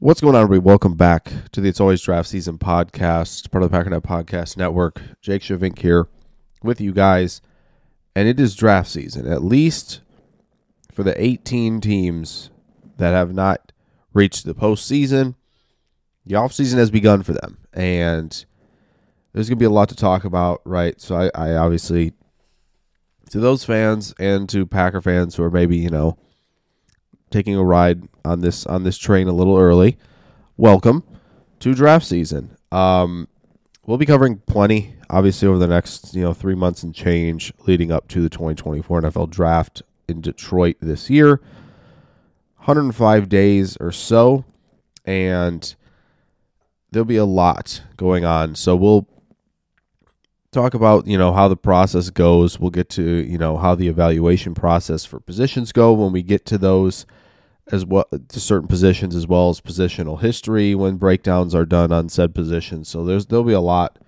What's going on, everybody? Welcome back to the It's Always Draft Season podcast, part of the Packernet Podcast Network. Jake Schyvinck here with you guys, and it is draft season, at least for the 18 teams that have not reached the postseason. The offseason has begun for them, and there's going to be a lot to talk about, right? So I, I obviously, to those fans and to Packer fans who are maybe, you know, taking a ride on this on this train a little early, welcome to draft season. Um, we'll be covering plenty, obviously, over the next you know three months and change leading up to the 2024 NFL Draft in Detroit this year. 105 days or so, and there'll be a lot going on. So we'll talk about you know how the process goes. We'll get to you know how the evaluation process for positions go when we get to those as well to certain positions as well as positional history when breakdowns are done on said positions. So there's there'll be a lot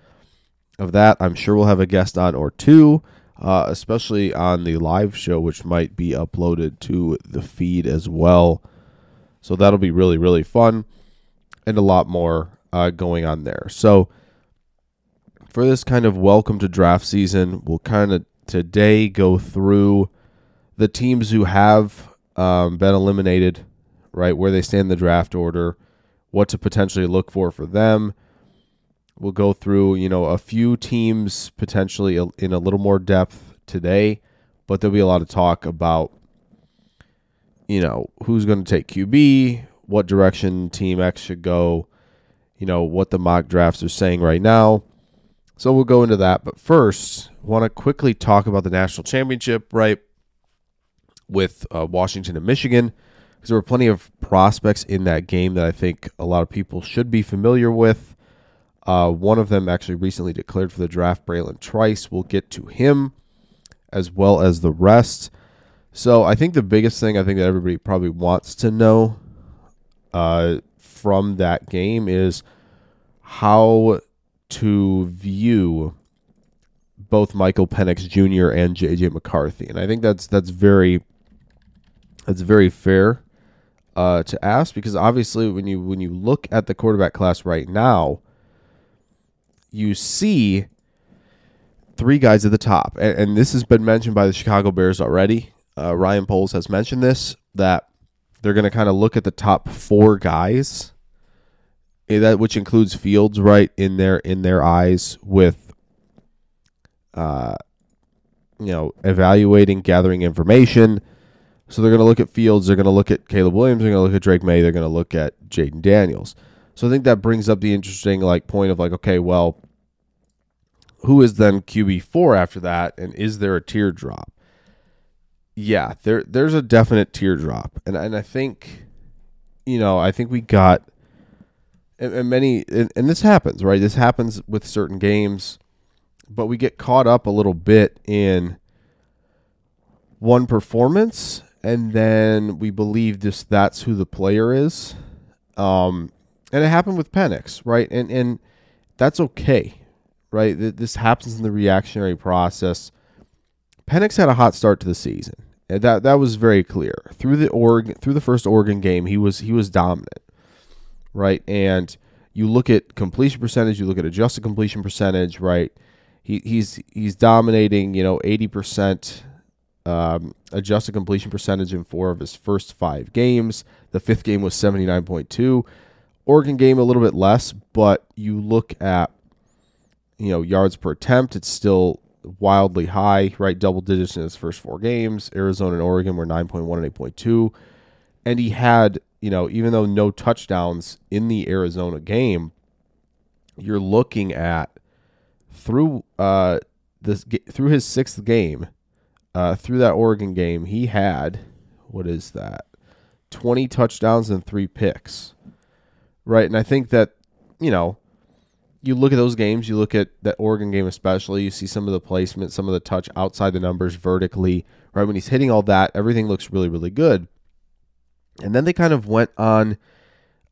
of that. I'm sure we'll have a guest on or two, uh, especially on the live show, which might be uploaded to the feed as well. So that'll be really really fun, and a lot more uh, going on there. So for this kind of welcome to draft season, we'll kind of today go through the teams who have um, been eliminated, right? Where they stand in the draft order, what to potentially look for for them. We'll go through, you know, a few teams potentially in a little more depth today, but there'll be a lot of talk about, you know, who's going to take QB, what direction Team X should go, you know, what the mock drafts are saying right now. So we'll go into that. But first, want to quickly talk about the national championship, right? With uh, Washington and Michigan because there were plenty of prospects in that game that I think a lot of people should be familiar with. Uh, one of them actually recently declared for the draft, Bralen Trice. We'll get to him as well as the rest. So I think the biggest thing I think that everybody probably wants to know uh, from that game is how to view both Michael Penix Jr. and JJ McCarthy, and I think that's that's very that's very fair uh, to ask because obviously when you when you look at the quarterback class right now, you see three guys at the top, and, and this has been mentioned by the Chicago Bears already. Uh, Ryan Poles has mentioned this that they're going to kind of look at the top four guys, eh, that which includes Fields, right in their in their eyes with, uh, you know, evaluating, gathering information so they're going to look at Fields, they're going to look at Caleb Williams, they're going to look at Drake Maye, they're going to look at Jayden Daniels. So I think that brings up the interesting like point of like, okay, well, who is then QB four after that, and is there a teardrop? Yeah, there there's a definite teardrop, and and I think, you know, I think we got, and, and many, and, and this happens, right? This happens with certain games, but we get caught up a little bit in one performance and then we believe this that's who the player is. Um, and it happened with Penix, right? And and that's okay, right? This happens in the reactionary process. Penix had a hot start to the season. That that was very clear. Through the Oregon through the first Oregon game, he was he was dominant. Right? And you look at completion percentage, you look at adjusted completion percentage, right? He, he's he's dominating, you know, 80% um, adjusted completion percentage in four of his first five games. The fifth game was 79.2. Oregon game a little bit less, but you look at you know yards per attempt, it's still wildly high, right? Double digits in his first four games. Arizona and Oregon were 9.1 and 8.2. And he had, you know, even though no touchdowns in the Arizona game, you're looking at through uh this through his sixth game, uh, through that Oregon game, he had what is that? 20 touchdowns and three picks. Right. And I think that, you know, you look at those games, you look at that Oregon game especially, you see some of the placement, some of the touch outside the numbers vertically, right? When he's hitting all that, everything looks really, really good. And then they kind of went on,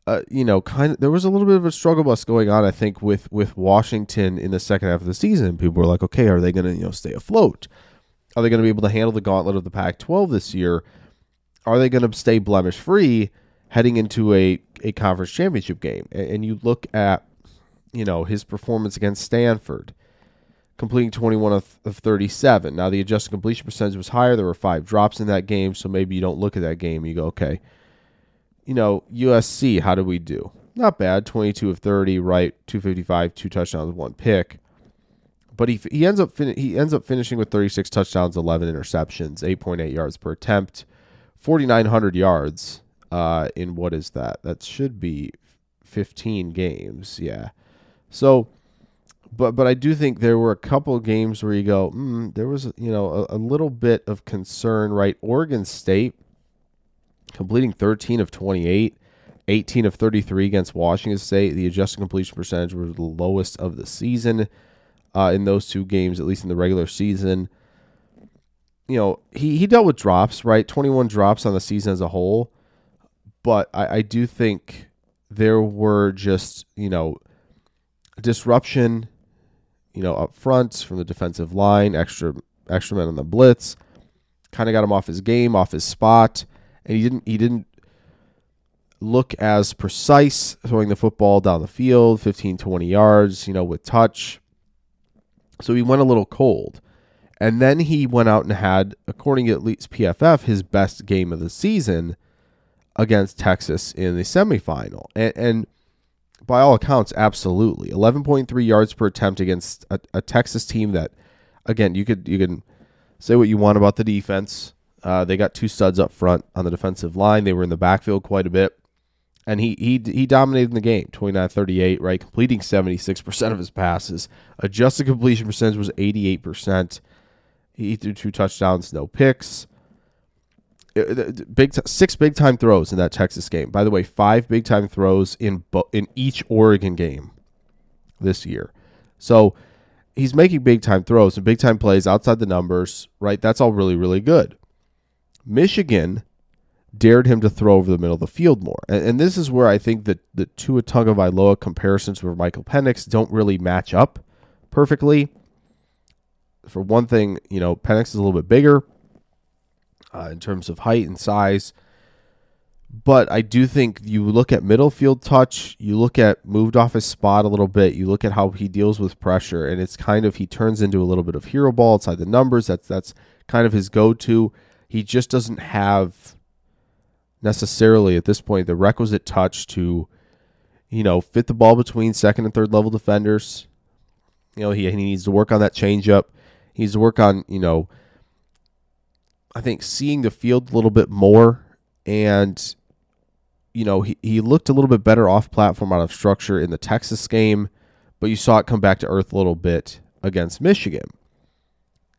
uh, you know, kind of, there was a little bit of a struggle bus going on, I think, with, with Washington in the second half of the season. People were like, okay, are they going to, you know, stay afloat? Are they going to be able to handle the gauntlet of the Pac 12 this year? Are they going to stay blemish free heading into a, a conference championship game? And, you look at, you know, his performance against Stanford, completing 21 of, of 37. Now, the adjusted completion percentage was higher. There were five drops in that game, so maybe you don't look at that game you go, okay, you know, USC, how do we do? Not bad, 22 of 30, right, 255, two touchdowns, one pick. But he, he ends up fin- he ends up finishing with 36 touchdowns, 11 interceptions, 8.8 yards per attempt, 4,900 yards uh, in what is that? That should be 15 games. Yeah. So, but but I do think there were a couple games where you go, mm, there was you know a, a little bit of concern, right? Oregon State completing 13 of 28. 18 of 33 against Washington State. The adjusted completion percentage was the lowest of the season uh, in those two games, at least in the regular season. You know, he, he dealt with drops, right? 21 drops on the season as a whole. But I, I do think there were just, you know, disruption, you know, up front from the defensive line, extra extra men on the blitz, kind of got him off his game, off his spot, and he didn't he didn't look as precise throwing the football down the field, 15 20 yards, you know, with touch. So he went a little cold. And then he went out and had, according to at least PFF, his best game of the season against Texas in the semifinal. And, and by all accounts, absolutely. 11.3 yards per attempt against a, a, Texas team that, again, you could you can say what you want about the defense. Uh, they got two studs up front on the defensive line. They were in the backfield quite a bit and he he he dominated the game 29-38 right? Completing 76% of his passes. Adjusted completion percentage was 88% he threw two touchdowns no picks. Uh, big six big time throws in that Texas game. By the way five big time throws in in each Oregon game this year. So he's making big time throws and big time plays outside the numbers right? That's all really really good. Michigan dared him to throw over the middle of the field more. And, and this is where I think that the Tua Tagovailoa comparisons with Michael Penix don't really match up perfectly. For one thing, you know, Penix is a little bit bigger uh, in terms of height and size. But I do think you look at middle field touch, you look at moved off his spot a little bit, you look at how he deals with pressure, and it's kind of he turns into a little bit of hero ball outside the numbers. That's that's kind of his go to. He just doesn't have necessarily at this point the requisite touch to, you know, fit the ball between second and third level defenders. You know, he, he needs to work on that changeup. He needs to work on, you know, I think seeing the field a little bit more and you know, he, he looked a little bit better off platform out of structure in the Texas game, but you saw it come back to earth a little bit against Michigan.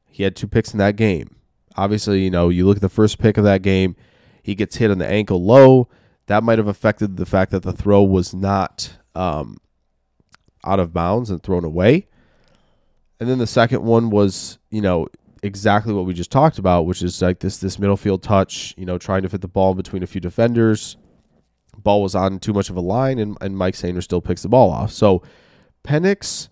He had two picks in that game. Obviously, you know, you look at the first pick of that game, he gets hit on the ankle low. That might have affected the fact that the throw was not um, out of bounds and thrown away. And then the second one was, you know, exactly what we just talked about, which is like this this middle field touch, you know, trying to fit the ball between a few defenders. Ball was on too much of a line, and, and Mike Sainristil picks the ball off. So Penix,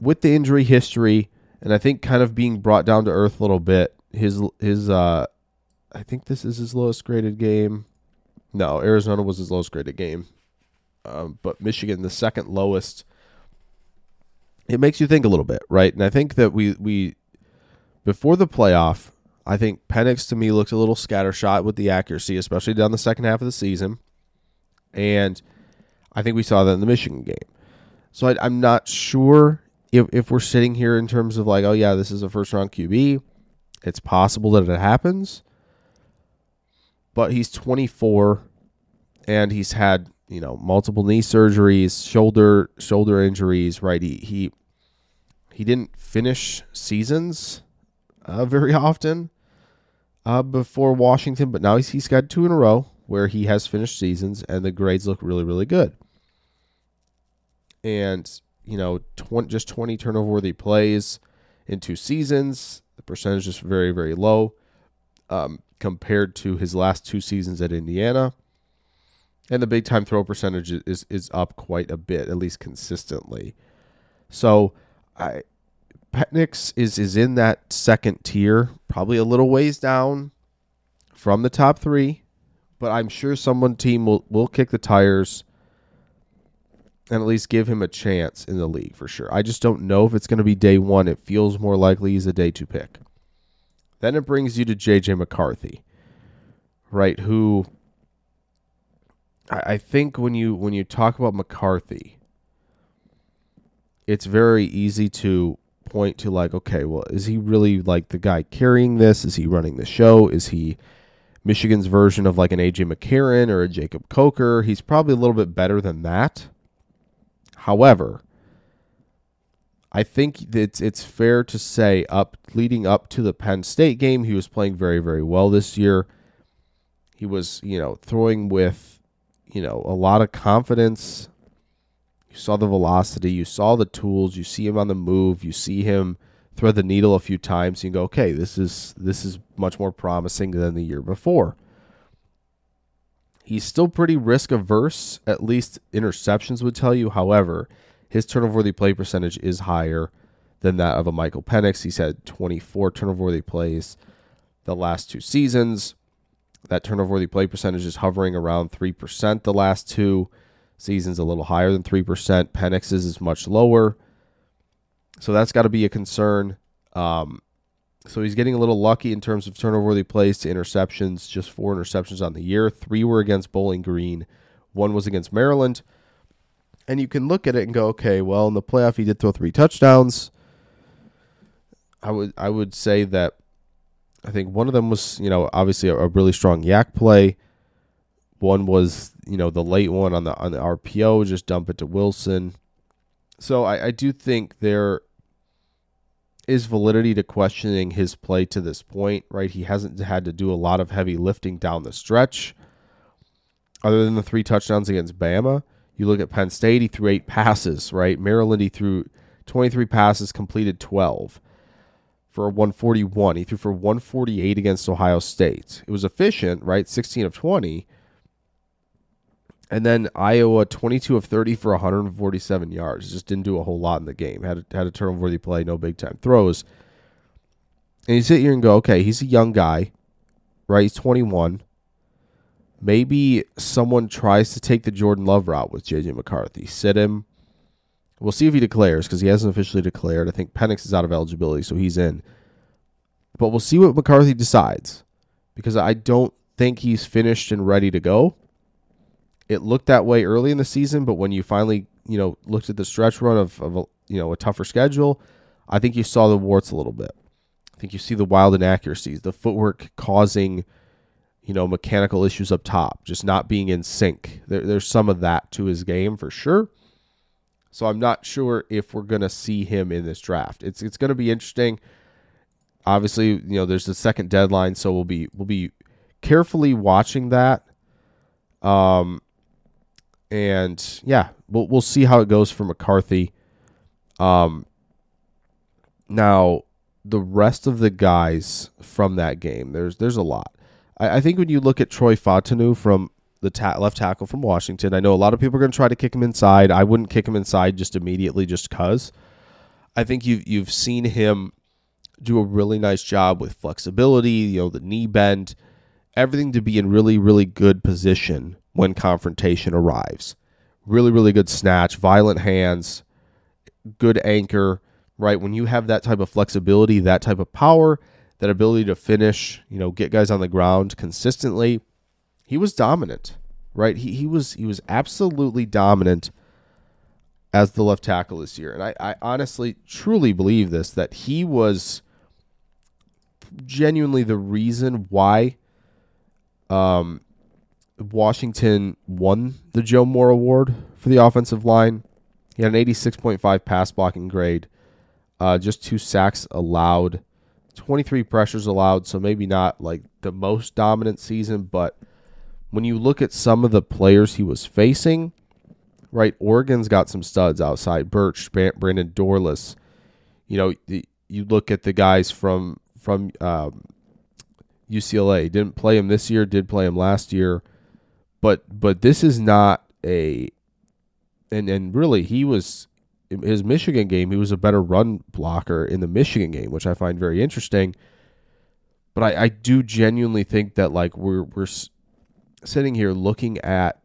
with the injury history, and I think kind of being brought down to earth a little bit, his his uh, I think this is his lowest graded game. No, Arizona was his lowest graded game. Um, but Michigan, the second lowest. It makes you think a little bit, right? And I think that we we before the playoff, I think Penix to me looked a little scattershot with the accuracy, especially down the second half of the season. And I think we saw that in the Michigan game. So I, am not sure if, if we're sitting here in terms of like, oh yeah, this is a first round QB. It's possible that it happens but he's 24 and he's had you know multiple knee surgeries, shoulder shoulder injuries. Right, he he he didn't finish seasons uh, very often uh, before Washington, but now he's, he's got two in a row where he has finished seasons and the grades look really, really good. And, you know, 20, just 20 turnover worthy plays in two seasons. The percentage is very, very low um, compared to his last two seasons at Indiana. And the big time throw percentage is, is up quite a bit, at least consistently. So I Penix is is in that second tier, probably a little ways down from the top three, but I'm sure someone team will will kick the tires and at least give him a chance in the league for sure. I just don't know if it's going to be day one. It feels more likely he's a day two pick. Then it brings you to JJ McCarthy, right? Who I, I think when you when you talk about McCarthy, it's very easy to point to like, okay, well, is he really like the guy carrying this? Is he running the show? Is he Michigan's version of like an AJ McCarron or a Jacob Coker? He's probably a little bit better than that. However, I think it's it's fair to say up leading up to the Penn State game, he was playing very very well this year. He was, you know, throwing with, you know, a lot of confidence, you saw the velocity, you saw the tools, you see him on the move, you see him thread the needle a few times, you go, okay, this is this is much more promising than the year before. He's still pretty risk averse, at least interceptions would tell you. However, his turnover worthy play percentage is higher than that of a Michael Penix. He's had 24 turnover worthy plays the last two seasons. That turnover worthy play percentage is hovering around 3% the last two season's a little higher than 3%. Penix's is much lower. So that's got to be a concern. Um, so he's getting a little lucky in terms of turnover worthy plays to interceptions, just four interceptions on the year. Three were against Bowling Green, one was against Maryland. And you can look at it and go, okay, well, in the playoff he did throw three touchdowns. I would I would say that I think one of them was, you know, obviously a, a really strong YAC play. One was, you know, the late one on the on the RPO, just dump it to Wilson. So I, I do think there is validity to questioning his play to this point, right? He hasn't had to do a lot of heavy lifting down the stretch. Other than the three touchdowns against Bama, you look at Penn State, he threw eight passes, right? Maryland, he threw 23 passes, completed 12 for 141. He threw for 148 against Ohio State. It was efficient, right? 16 of 20, and then Iowa, 22 of 30 for 147 yards. Just didn't do a whole lot in the game. Had a, had a turnover worthy play, no big time throws. And you sit here and go, okay, he's a young guy, right? He's 21. Maybe someone tries to take the Jordan Love route with JJ McCarthy. Sit him. We'll see if he declares because he hasn't officially declared. I think Penix is out of eligibility, so he's in. But we'll see what McCarthy decides because I don't think he's finished and ready to go it looked that way early in the season, but when you finally, you know, looked at the stretch run of, of a, you know, a tougher schedule, I think you saw the warts a little bit. I think you see the wild inaccuracies, the footwork causing, you know, mechanical issues up top, just not being in sync. There, there's some of that to his game for sure. So I'm not sure if we're going to see him in this draft. It's it's going to be interesting. Obviously, you know, there's the second deadline, so we'll be we'll be carefully watching that. Um, and yeah, we'll we'll see how it goes for McCarthy. Um, now the rest of the guys from that game, there's there's a lot. I, I think when you look at Troy Fautanu from the ta- left tackle from Washington, I know a lot of people are going to try to kick him inside. I wouldn't kick him inside just immediately, just cause. I think you you've seen him do a really nice job with flexibility, you know, the knee bend, everything to be in really really good position when confrontation arrives. Really, really good snatch, violent hands, good anchor, right? When you have that type of flexibility, that type of power, that ability to finish, you know, get guys on the ground consistently, he was dominant, right? He, he was he was absolutely dominant as the left tackle this year. And I, I honestly truly believe this that he was genuinely the reason why um Washington won the Joe Moore Award for the offensive line. He had an 86.5 pass blocking grade, uh, just two sacks allowed, 23 pressures allowed, so maybe not like the most dominant season, but when you look at some of the players he was facing, right? Oregon's got some studs outside. Burch, Brandon Dorlus. You know, you look at the guys from from um, UCLA. Didn't play him this year. Did play him last year, but but this is not a. And and really, he was his Michigan game. He was a better run blocker in the Michigan game, which I find very interesting. But I, I do genuinely think that like we're we're sitting here looking at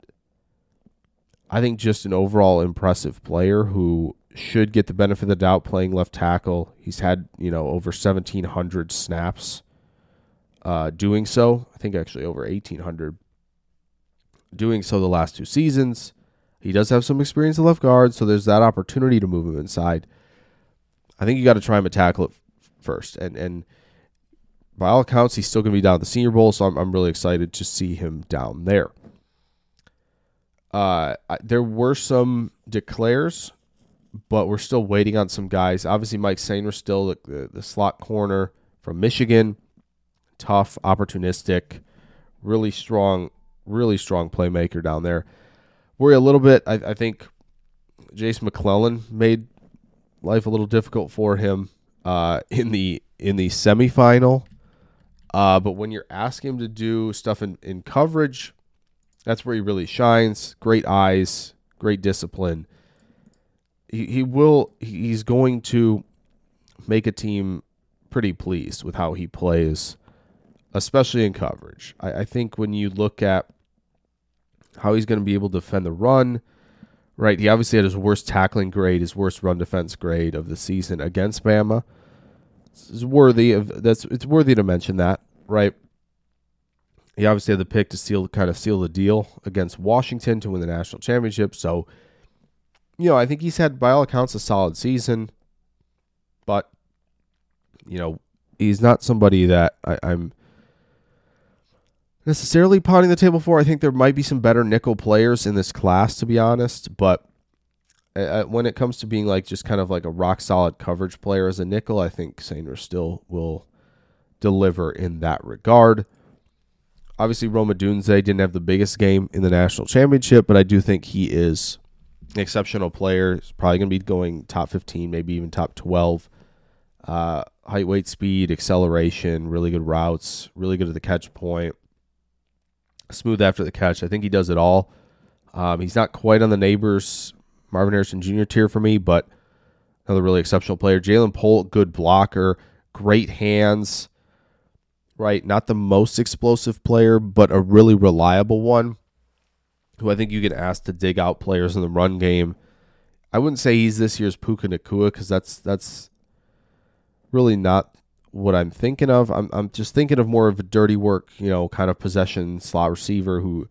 I think just an overall impressive player who should get the benefit of the doubt playing left tackle. He's had, you know, over 1,700 snaps uh, doing so. I think actually over 1,800 doing so the last two seasons. He does have some experience at left guard, so there's that opportunity to move him inside. I think you got to try him to tackle it first. And, and by all accounts, he's still going to be down at the Senior Bowl, so I'm, I'm really excited to see him down there. Uh, there were some declares, but we're still waiting on some guys. Obviously, Mike Sainristil the, the, the slot corner from Michigan. Tough, opportunistic, really strong, really strong playmaker down there. Worry a little bit. I, I think Jase McClellan made life a little difficult for him uh, in the in the semifinal. Uh, but when you're asking him to do stuff in, in coverage, that's where he really shines. Great eyes, great discipline. He he will he's going to make a team pretty pleased with how he plays, especially in coverage. I, I think when you look at how he's going to be able to defend the run, right? He obviously had his worst tackling grade, his worst run defense grade of the season against Bama. It's worthy of that's it's worthy to mention that, right? he obviously had the pick to seal kind of seal the deal against Washington to win the national championship. So, you know, I think he's had by all accounts a solid season, but you know, he's not somebody that I, am necessarily pounding the table for. I think there might be some better nickel players in this class, to be honest, but. Uh, when it comes to being like just kind of like a rock solid coverage player as a nickel, I think Sainristil will deliver in that regard. Obviously, Rome Odunze didn't have the biggest game in the national championship, but I do think he is an exceptional player. He's probably going to be going top 15, maybe even top 12. Uh, height, weight, speed, acceleration, really good routes, really good at the catch point, smooth after the catch. I think he does it all. Um, he's not quite on the Nabers Marvin Harrison Jr. tier for me, but another really exceptional player. Ja'Lynn Polk, good blocker, great hands right? Not the most explosive player, but a really reliable one who I think you can ask to dig out players in the run game. I wouldn't say he's this year's Puka Nacua because that's that's really not what I'm thinking of. I'm I'm just thinking of more of a dirty work, you know, kind of possession slot receiver who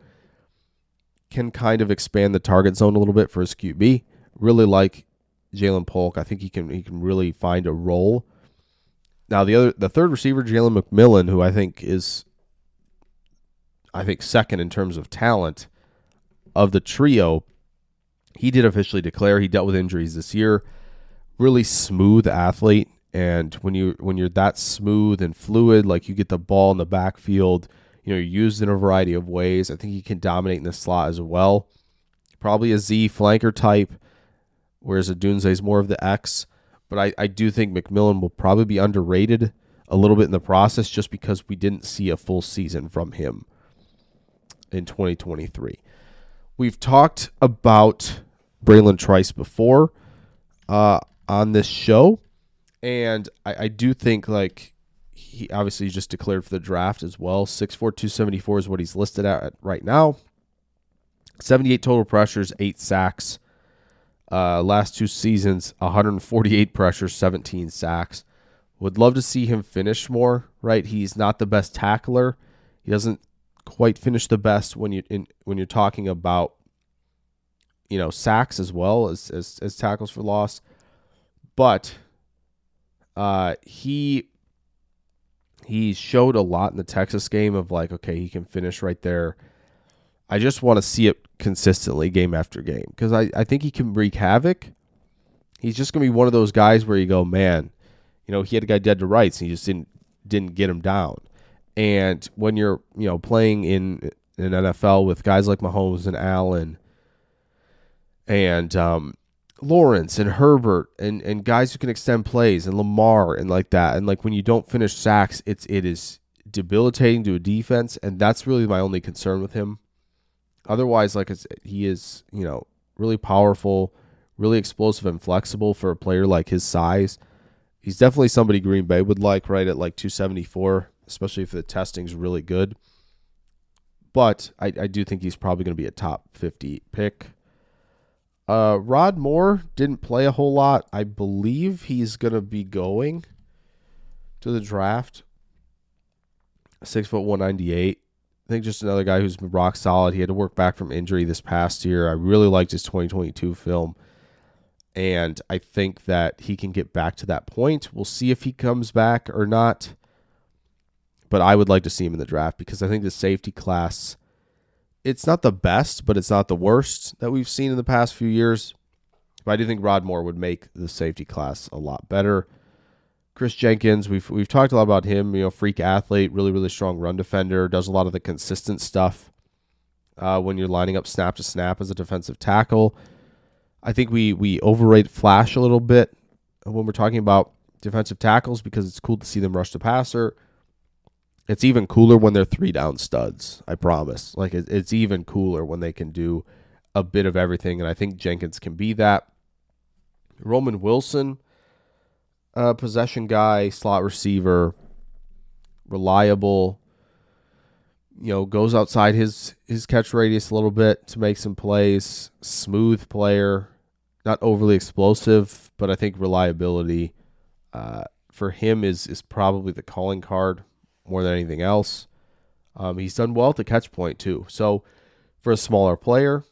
can kind of expand the target zone a little bit for his QB. Really like Ja'Lynn Polk. I think he can he can really find a role now the other the third receiver, Jalen McMillan, who I think is I think second in terms of talent of the trio, he did officially declare he dealt with injuries this year. Really smooth athlete, and when you when you're that smooth and fluid, like you get the ball in the backfield, you know you're used in a variety of ways. I think he can dominate in the slot as well. Probably a Z flanker type, whereas Odunze is more of the X but I, I do think McMillan will probably be underrated a little bit in the process just because we didn't see a full season from him in 2023. We've talked about Bralen Trice before uh, on this show, and I, I do think like he obviously just declared for the draft as well. 6'4", 274 is what he's listed at right now. 78 total pressures, eight sacks. Uh, last two seasons, 148 pressures, 17 sacks. Would love to see him finish more. Right, he's not the best tackler. He doesn't quite finish the best when you in, when you're talking about you know sacks as well as as, as tackles for loss. But uh, he he showed a lot in the Texas game of like okay he can finish right there. I just want to see it consistently game after game because I, I think he can wreak havoc. He's just to be one of those guys where you go, man, You know, he had a guy dead to rights, and he just didn't didn't get him down. And when you're you know playing in an NFL with guys like Mahomes and Allen and um, Lawrence and Herbert and and guys who can extend plays and Lamar and like that, and like when you don't finish sacks, it's it is debilitating to a defense, and that's really my only concern with him. Otherwise, like it's, he is, you know, really powerful, really explosive and flexible for a player like his size. He's definitely somebody Green Bay would like, right at like 274, especially if the testing's really good. But I, I do think he's probably going to be a top 50 pick. Uh, Rod Moore didn't play a whole lot. I believe he's going to be going to the draft. Six foot 198. I think just another guy who's been rock solid. He had to work back from injury this past year. I really liked his 2022 film. And I think that he can get back to that point. We'll see if he comes back or not. But I would like to see him in the draft because I think the safety class, it's not the best, but it's not the worst that we've seen in the past few years. But I do think Rod Moore would make the safety class a lot better. Kris Jenkins, we've we've talked a lot about him. You know, freak athlete, really really strong run defender, does a lot of the consistent stuff uh, when you're lining up snap to snap as a defensive tackle. I think we we overrate flash a little bit when we're talking about defensive tackles because it's cool to see them rush the passer. It's even cooler when they're three down studs. I promise. Like it, it's even cooler when they can do a bit of everything, and I think Jenkins can be that. Roman Wilson uh, possession guy, slot receiver, reliable. You know, goes outside his his catch radius a little bit to make some plays. Smooth player, not overly explosive, but I think reliability uh, for him is is probably the calling card more than anything else. Um, he's done well at the catch point too. So for a smaller player,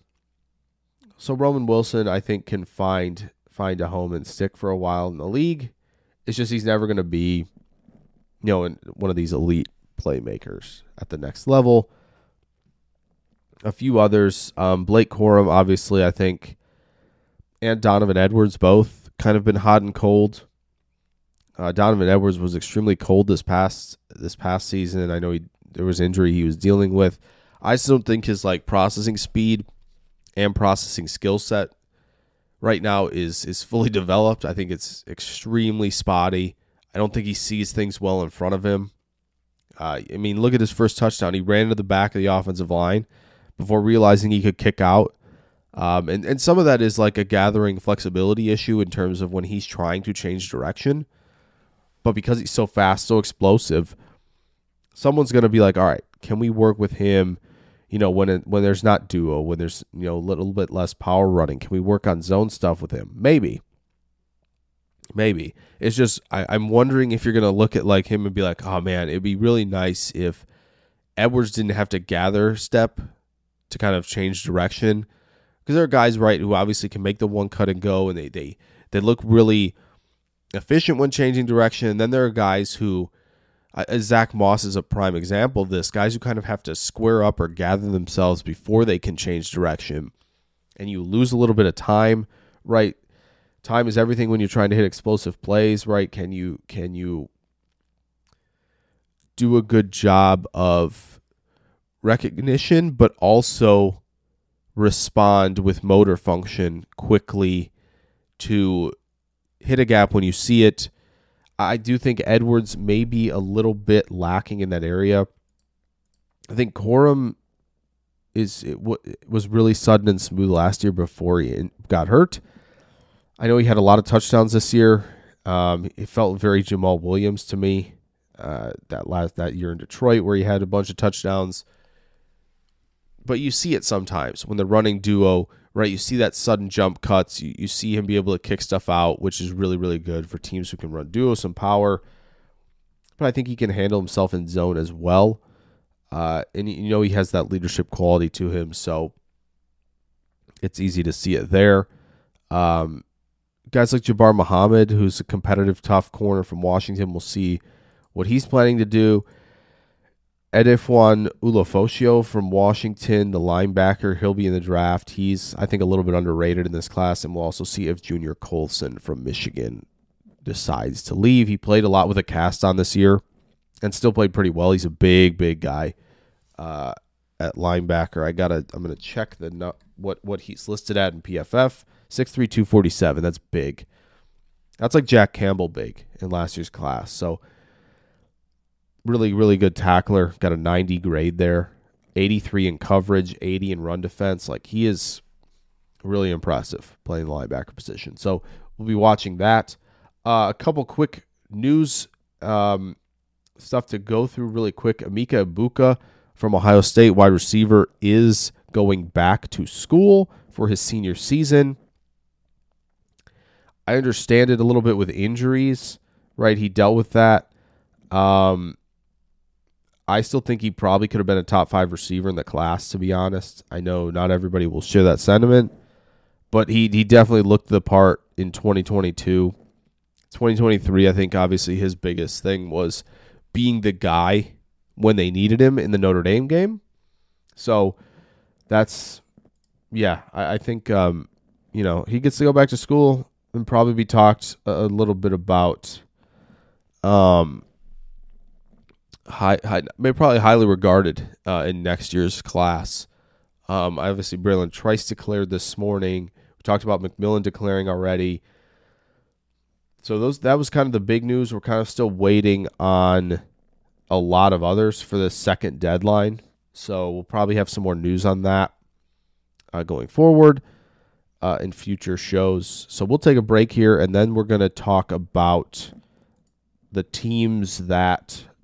so Roman Wilson I think can find find a home and stick for a while in the league. It's just he's never going to be, you know, one of these elite playmakers at the next level. A few others, um, Blake Corum, obviously, I think, and Donovan Edwards both kind of been hot and cold. Uh, Donovan Edwards was extremely cold this past this past season, I know he there was injury he was dealing with. I still don't think his like processing speed and processing skill set right now is is fully developed. I think it's extremely spotty. I don't think he sees things well in front of him. Uh, I mean, look at his first touchdown. He ran to the back of the offensive line before realizing he could kick out. Um, and, and some of that is like a gathering flexibility issue in terms of when he's trying to change direction. But because he's so fast, so explosive, someone's to be like, all right, can we work with him you know, when it, when there's not duo, when there's you know a little bit less power running, can we work on zone stuff with him? Maybe, maybe. It's just I, I'm wondering if you're gonna look at like him and be like, oh man, it'd be really nice if Edwards didn't have to gather step to kind of change direction because there are guys right who obviously can make the one cut and go and they they they look really efficient when changing direction. And then there are guys who uh, Zack Moss is a prime example of this. Guys who kind of have to square up or gather themselves before they can change direction, and you lose a little bit of time. Right, time is everything when you're trying to hit explosive plays. Right? Can you can you do a good job of recognition, but also respond with motor function quickly to hit a gap when you see it I do think Edwards may be a little bit lacking in that area. I think Corum is it w- was really sudden and smooth last year before he got hurt. I know he had a lot of touchdowns this year. Um, it felt very Jamaal Williams to me uh, that last that year in Detroit where he had a bunch of touchdowns. But you see it sometimes when the running duo right? You see that sudden jump cuts. You, you see him be able to kick stuff out, which is really, really good for teams who can run duo, some power. But I think he can handle himself in zone as well. Uh, and you know he has that leadership quality to him, so it's easy to see it there. Um, guys like Jabbar Muhammad, who's a competitive, tough corner from Washington, we'll see what he's planning to do. Edefuan Ulofoshio from Washington, the linebacker, he'll be in the draft. He's, I think, a little bit underrated in this class, and we'll also see if Junior Colson from Michigan decides to leave. He played a lot with a cast on this year and still played pretty well. He's a big, big guy uh, at linebacker. I gotta, I'm gonna check the what what he's listed at in PFF. Six three two forty seven. That's big. That's like Jack Campbell big in last year's class. So really, really good tackler. Got a 90 grade there. 83 in coverage, 80 in run defense. Like he is really impressive playing the linebacker position. So we'll be watching that. Uh, a couple quick news um, stuff to go through really quick. Emeka Egbuka from Ohio State, wide receiver, is going back to school for his senior season. I understand it a little bit with injuries, right? He dealt with that. Um, I still think he probably could have been a top five receiver in the class, to be honest. I know not everybody will share that sentiment, but he, he definitely looked the part in 2022. 2023, I think obviously his biggest thing was being the guy when they needed him in the Notre Dame game. So that's, yeah, I, I think, um, you know, he gets to go back to school and probably be talked a, a little bit about. Um, high, high probably highly regarded uh, in next year's class. Um, obviously, Bralen Trice declared this morning. We talked about McMillan declaring already. So those that was kind of the big news. We're kind of still waiting on a lot of others for the second deadline. So we'll probably have some more news on that uh, going forward uh, in future shows. So we'll take a break here, and then we're going to talk about the teams that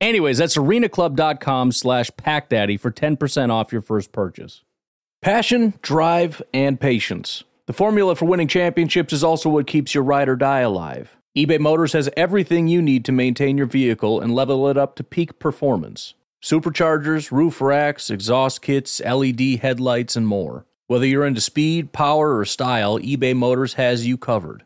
Anyways, that's arenaclub.com slash packdaddy for 10% off your first purchase. Passion, drive, and patience. The formula for winning championships is also what keeps your ride or die alive. eBay Motors has everything you need to maintain your vehicle and level it up to peak performance. Superchargers, roof racks, exhaust kits, LED headlights, and more. Whether you're into speed, power, or style, eBay Motors has you covered.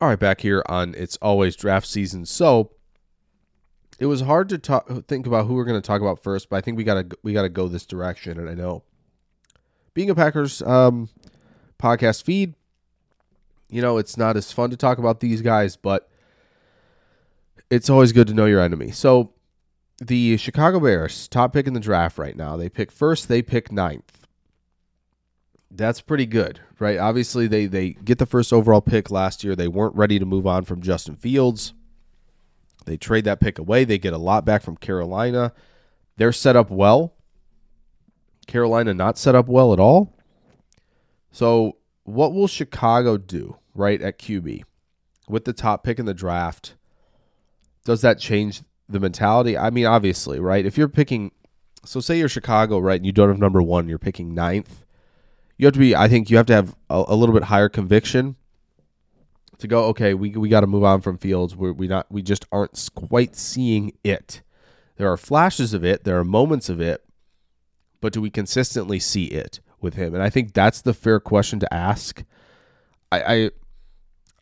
All right, back here on It's Always Draft Season. So it was hard to talk, think about who we're going to talk about first, but I think we gotta we gotta go this direction. And I know being a Packers um, podcast feed, you know, it's not as fun to talk about these guys, but it's always good to know your enemy. So the Chicago Bears, top pick in the draft right now. They pick first, they pick ninth that's pretty good, right? Obviously, they they get the first overall pick last year. They weren't ready to move on from Justin Fields. They trade that pick away. They get a lot back from Carolina. They're set up well. Carolina not set up well at all. So, what will Chicago do, right, at QB with the top pick in the draft? Does that change the mentality. I mean, obviously, right? If you're picking, so say you're Chicago, right, and you don't have number one, you're picking ninth. You have to be. I think you have to have a, a little bit higher conviction to go. Okay, we we got to move on from Fields. We're, we not we just aren't quite seeing it. There are flashes of it. There are moments of it, but do we consistently see it with him? And I think that's the fair question to ask. I,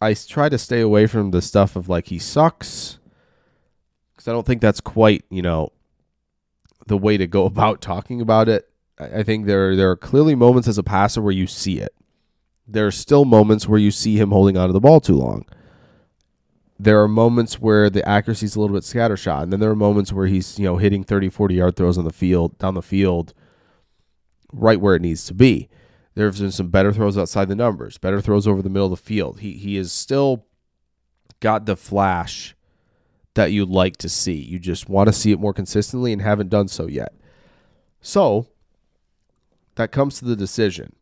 I I try to stay away from the stuff of like he sucks because I don't think that's quite you know the way to go about talking about it. I, think there there are clearly moments as a passer where you see it. There are still moments where you see him holding onto the ball too long. There are moments where the accuracy is a little bit scattershot, and then there are moments where he's you know hitting 30, 40 yard throws on the field down the field, right where it needs to be. There's been some better throws outside the numbers, better throws over the middle of the field. He he is still got the flash that you'd like to see. You just want to see it more consistently and haven't done so yet. So that comes to the decision,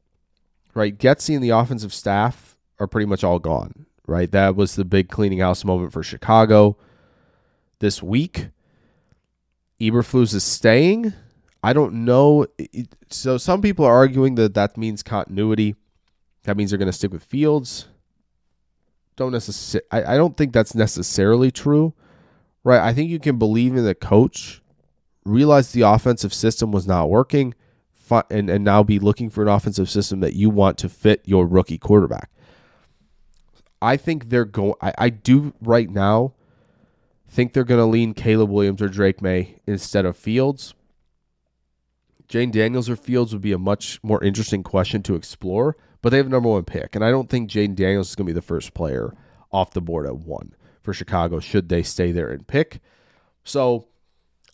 right? Getsy and the offensive staff are pretty much all gone, right? That was the big cleaning house moment for Chicago this week. Eberflus is staying. I don't know. So some people are arguing that that means continuity. That means they're going to stick with Fields. Don't necessarily. I, I don't think that's necessarily true, right? I think you can believe in the coach, realize the offensive system was not working, and and now be looking for an offensive system that you want to fit your rookie quarterback. I think they're going. I, do right now think they're going to lean Caleb Williams or Drake Maye instead of Fields Jayden Daniels or Fields would be a much more interesting question to explore, but they have number one pick. And I don't think Jayden Daniels is going to be the first player off the board at one for Chicago, should they stay there and pick. So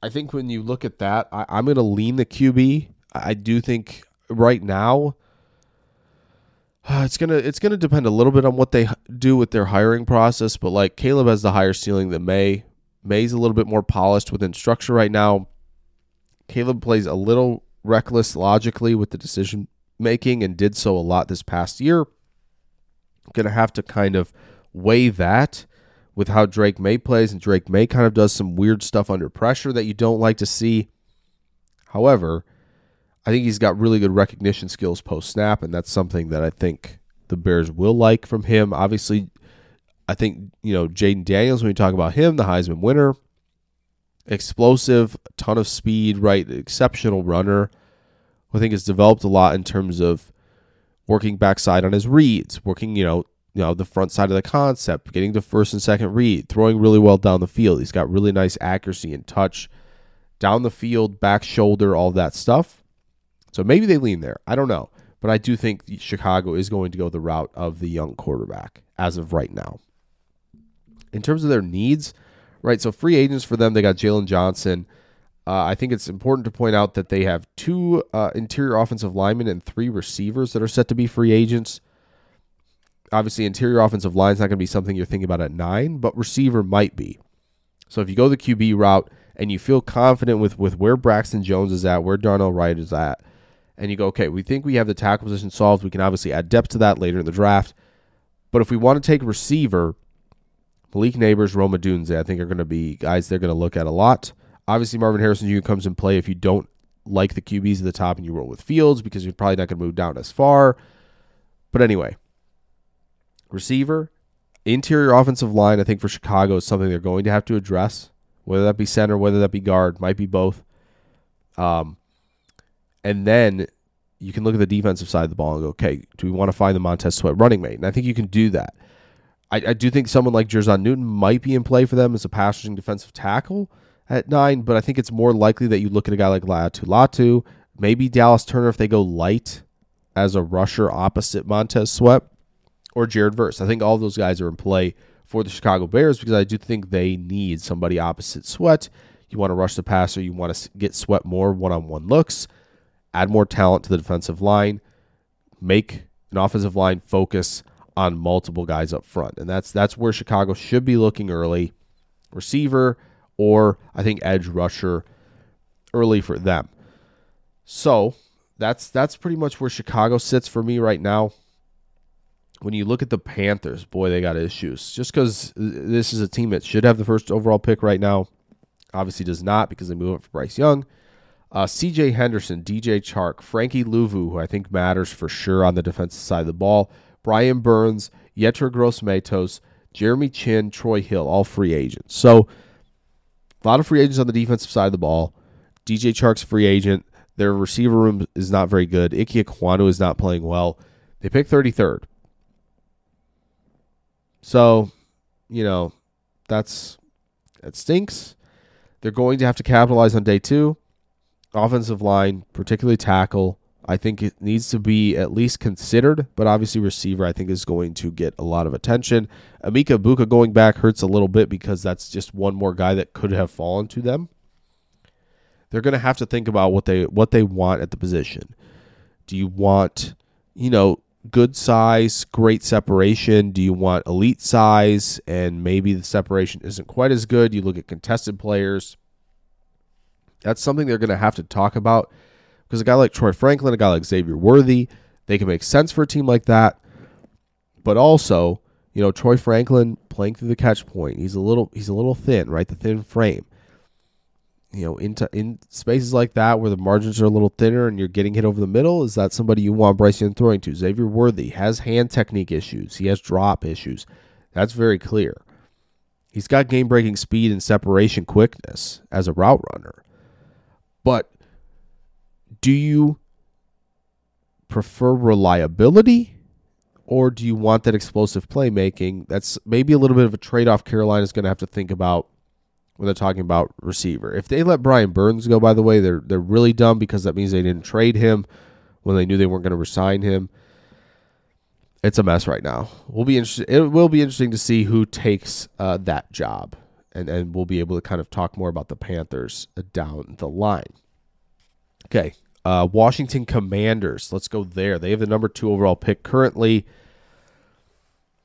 I think when you look at that, I, am going to lean the QB. I do think right now. It's gonna it's gonna depend a little bit on what they do with their hiring process, but like Caleb has the higher ceiling than Maye. Maye's a little bit more polished within structure right now. Caleb plays a little reckless logically with the decision making and did so a lot this past year. Going to have to kind of weigh that with how Drake Maye plays, and Drake Maye kind of does some weird stuff under pressure that you don't like to see. However, I think he's got really good recognition skills post snap, and that's something that I think the Bears will like from him. Obviously, I think, you know, Jayden Daniels, when we talk about him, the Heisman winner, explosive, ton of speed, right? Exceptional runner. I think has developed a lot in terms of working backside on his reads, working, you know, you know, the front side of the concept, getting the first and second read, throwing really well down the field. He's got really nice accuracy and touch down the field, back shoulder, all that stuff. So maybe they lean there. I don't know. But I do think Chicago is going to go the route of the young quarterback as of right now. In terms of their needs, right? So free agents for them, they got Jaylon Johnson. Uh, I think it's important to point out that they have two uh, interior offensive linemen and three receivers that are set to be free agents. Obviously, interior offensive line is not going to be something you're thinking about at nine, but receiver might be. So if you go the QB route and you feel confident with with where Braxton Jones is at, where Darnell Wright is at, and you go, okay, we think we have the tackle position solved. We can obviously add depth to that later in the draft. But if we want to take receiver, Malik Nabers, Rome Odunze, I think are going to be guys they're going to look at a lot. Obviously, Marvin Harrison Jr. comes in play if you don't like the QBs at the top and you roll with Fields because you're probably not going to move down as far. But anyway, receiver, interior offensive line, I think for Chicago is something they're going to have to address, whether that be center, whether that be guard, might be both. Um, and then you can look at the defensive side of the ball and go, okay, do we want to find the Montez Sweat running mate? And I think you can do that. I, I do think someone like Jer'Zhan Newton might be in play for them as a pass rushing defensive tackle at nine, but I think it's more likely that you look at a guy like Latu Latu, maybe Dallas Turner if they go light as a rusher opposite Montez Sweat, or Jared Verse. I think all those guys are in play for the Chicago Bears because I do think they need somebody opposite Sweat. You want to rush the passer, you want to get Sweat more one on one looks, add more talent to the defensive line, make an offensive line focus on multiple guys up front. And that's that's where Chicago should be looking early. Receiver or I think edge rusher early for them. So, that's that's pretty much where Chicago sits for me right now. When you look at the Panthers, boy, they got issues. Just cuz this is a team that should have the first overall pick right now. Obviously, does not because they move up for Bryce Young. Uh, C.J. Henderson, DJ Chark, Frankie Luvu, who I think matters for sure on the defensive side of the ball. Brian Burns, Yetur Gross Matos, Jeremy Chinn, Troy Hill, all free agents. So a lot of free agents on the defensive side of the ball. DJ Chark's free agent. Their receiver room is not very good. Ike Ekwonu is not playing well. They pick 33rd. So, you know, that's that stinks. They're going to have to capitalize on day two. Offensive line, particularly tackle, I think it needs to be at least considered, but obviously receiver I think is going to get a lot of attention. Emeka Egbuka going back hurts a little bit because that's just one more guy that could have fallen to them. They're going to have to think about what they what they want at the position. Do you want, you know, good size, great separation? Do you want elite size and maybe the separation isn't quite as good? You look at contested players. That's something they're going to have to talk about because a guy like Troy Franklin, a guy like Xavier Worthy, they can make sense for a team like that. But also, you know, Troy Franklin playing through the catch point. He's a little he's a little thin, right? The thin frame. You know, into in spaces like that where the margins are a little thinner and you're getting hit over the middle, is that somebody you want Bryce Young throwing to? Xavier Worthy has hand technique issues. He has drop issues. That's very clear. He's got game breaking speed and separation quickness as a route runner. But do you prefer reliability or do you want that explosive playmaking? That's maybe a little bit of a trade off Carolina's going to have to think about when they're talking about receiver. If they let Brian Burns go, by the way, they're they're really dumb because that means they didn't trade him when they knew they weren't going to resign him. It's a mess right now. We'll be interested. It will be interesting to see who takes uh, that job, and and we'll be able to kind of talk more about the Panthers down the line. Okay, uh, Washington Commanders. Let's go there. They have the number two overall pick currently.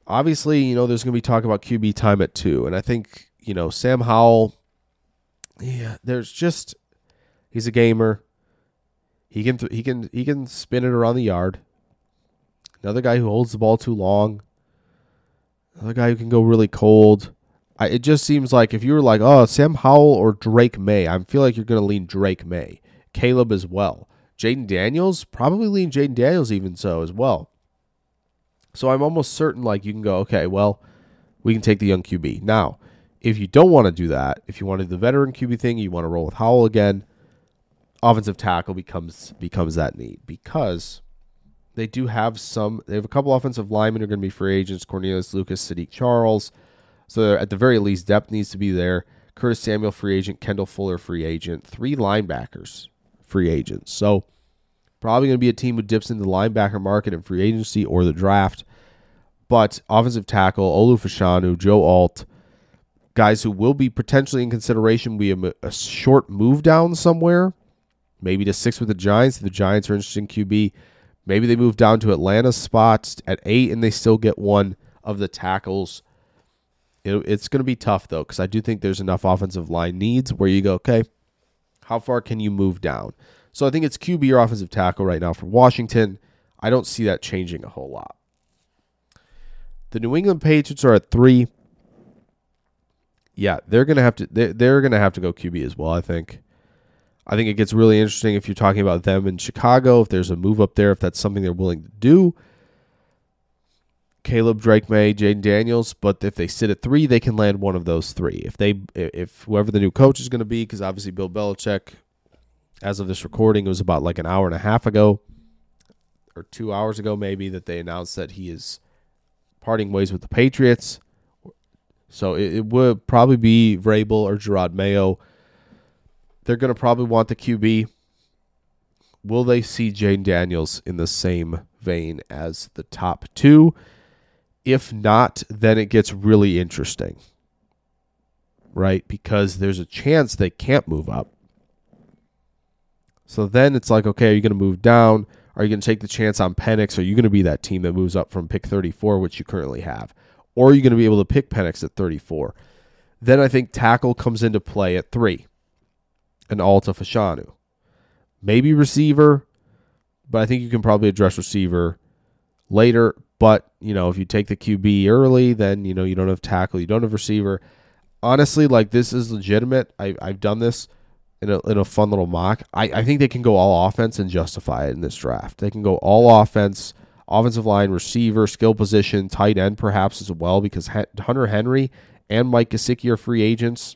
Obviously, you know, there's going to be talk about QB time at two. And I think, you know, Sam Howell, yeah, there's just, he's a gamer. He can, he can, he can spin it around the yard. Another guy who holds the ball too long. Another guy who can go really cold. I, it just seems like if you were like, oh, Sam Howell or Drake Maye, I feel like you're going to lean Drake Maye. Caleb as well. Jayden Daniels, probably lean Jayden Daniels even so as well. So I'm almost certain like you can go, okay, well, we can take the young QB. Now, if you don't want to do that, if you want to do the veteran QB thing, you want to roll with Howell again, offensive tackle becomes becomes that need because they do have some they have a couple offensive linemen who are going to be free agents, Cornelius Lucas, Saahdiq Charles. So at the very least, depth needs to be there. Curtis Samuel, free agent. Kendall Fuller, free agent. Three linebackers free agents. So probably going to be a team who dips into the linebacker market in free agency or the draft. But offensive tackle, Olu Fashanu, Joe Alt, guys who will be potentially in consideration. Have a, a short move down somewhere, maybe to six with the Giants. If the Giants are interested in QB, maybe they move down to Atlanta spots at eight and they still get one of the tackles. It, it's going to be tough though, because I do think there's enough offensive line needs where you go, okay, how far can you move down? So I think it's QB or offensive tackle right now for Washington. I don't see that changing a whole lot. The New England Patriots are at three. Yeah, they're gonna have to. They're, they're gonna have to go QB as well. I think. I think it gets really interesting if you're talking about them in Chicago. If there's a move up there, if that's something they're willing to do. Caleb Drake Maye, Jayden Daniels, but if they sit at three, they can land one of those three. If they, if whoever the new coach is going to be, because obviously Bill Belichick, as of this recording, it was about like an hour and a half ago, or two hours ago maybe, that they announced that he is parting ways with the Patriots. So it, it would probably be Vrabel or Jerod Mayo. They're going to probably want the QB. Will they see Jayden Daniels in the same vein as the top two? If not, then it gets really interesting. Right? Because there's a chance they can't move up. So then it's like, okay, are you going to move down? Are you going to take the chance on Penix? Are you going to be that team that moves up from pick 34, which you currently have? Or are you going to be able to pick Penix at 34? Then I think tackle comes into play at three, and Olu Fashanu. Maybe receiver, but I think you can probably address receiver later. But, you know, if you take the QB early, then, you know, you don't have tackle, you don't have receiver. honestly, like this is legitimate. I, I've done this in a, in a fun little mock. I, I think they can go all offense and justify it in this draft. They can go all offense, offensive line, receiver, skill position, tight end, perhaps as well, because Hunter Henry and Mike Gesicki are free agents.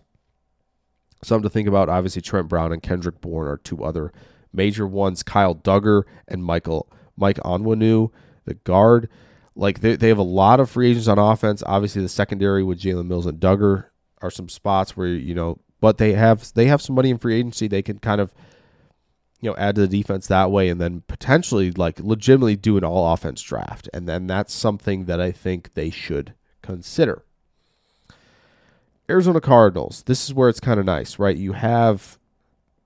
Something to think about. Obviously, Trent Brown and Kendrick Bourne are two other major ones. Kyle Dugger and Michael Mike Onwenu, the guard. Like they, they have a lot of free agents on offense. Obviously, the secondary with Jalen Mills and Dugger are some spots where you know, but they have they have some money in free agency. They can kind of you know add to the defense that way, and then potentially like legitimately do an all offense draft, and then that's something that I think they should consider. Arizona Cardinals. This is where it's kind of nice, right? You have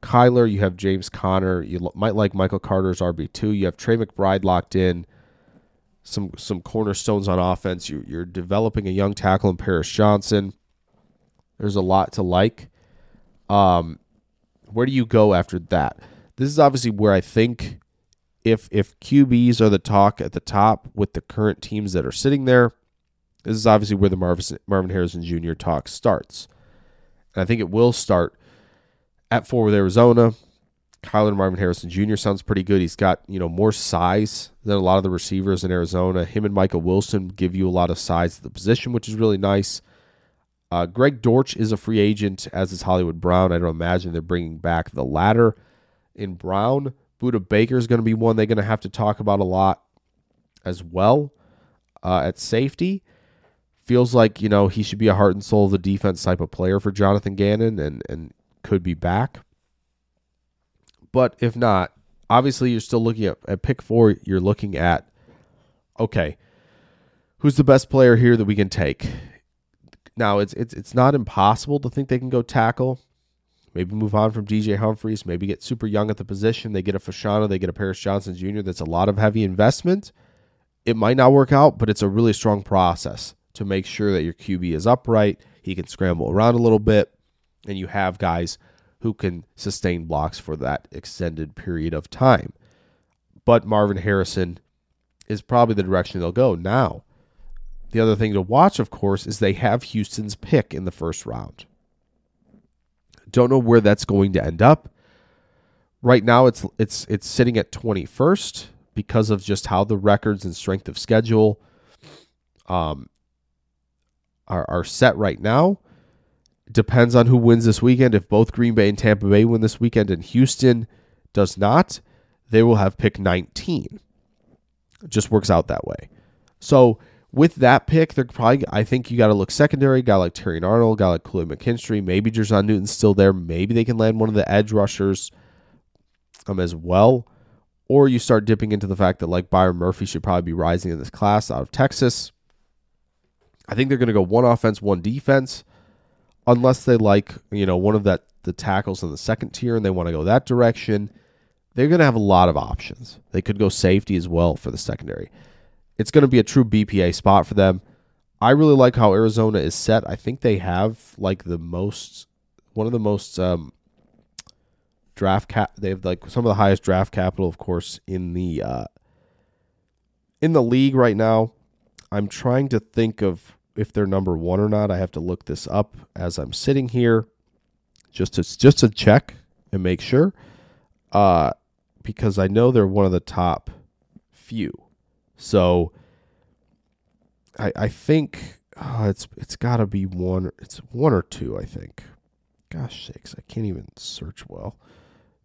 Kyler, you have James Conner, you might like Michael Carter's RB two. You have Trey McBride locked in, some some cornerstones on offense. You, you're developing a young tackle in Paris Johnson. There's a lot to like. Um, where do you go after that? This is obviously where I think if if QBs are the talk at the top with the current teams that are sitting there, this is obviously where the Marvin, Marvin Harrison Jr. talk starts. And I think it will start at four with Arizona. Kyler Marvin Harrison Jr. sounds pretty good. He's got, you know, more size than a lot of the receivers in Arizona. Him and Michael Wilson give you a lot of size at the position, which is really nice. Uh, Greg Dortch is a free agent, as is Hollywood Brown. I don't imagine they're bringing back the latter in Brown. Budda Baker is going to be one they're going to have to talk about a lot as well uh, at safety feels like you know he should be a heart and soul of the defense type of player for Jonathan Gannon and and could be back. But if not, obviously you're still looking at, at pick four. You're looking at okay, who's the best player here that we can take? Now it's it's it's not impossible to think they can go tackle. Maybe move on from DJ Humphries. Maybe get super young at the position. They get a Fashanu. They get a Paris Johnson Jr. That's a lot of heavy investment. It might not work out, but it's a really strong process to make sure that your QB is upright. He can scramble around a little bit, and you have guys who can sustain blocks for that extended period of time. But Marvin Harrison is probably the direction they'll go. Now, the other thing to watch, of course, is they have Houston's pick in the first round. Don't know where that's going to end up. Right now, it's it's it's sitting at 21st because of just how the records and strength of schedule um, are, are set right now. Depends on who wins this weekend. If both Green Bay and Tampa Bay win this weekend and Houston does not, they will have pick 19. It just works out that way. So with that pick, they're probably I think you got to look secondary. Guy like Terrion Arnold, guy like Kool-Aid McKinstry, maybe Jer'Zhan Newton's still there. Maybe they can land one of the edge rushers um, as well. Or you start dipping into the fact that like Byron Murphy should probably be rising in this class out of Texas. I think they're going to go one offense, one defense, unless they like you know one of that the tackles in the second tier and they want to go that direction. They're going to have a lot of options. They could go safety as well for the secondary. It's going to be a true BPA spot for them. I really like how Arizona is set. I think they have like the most one of the most um, draft cap. They have like some of the highest draft capital, of course, in the uh, in the league right now. I'm trying to think of if they're number one or not. I have to look this up as I'm sitting here, just to just to check and make sure, uh, because I know they're one of the top few. So I I think uh, it's it's got to be one. It's one or two. I think. Gosh sakes, I can't even search well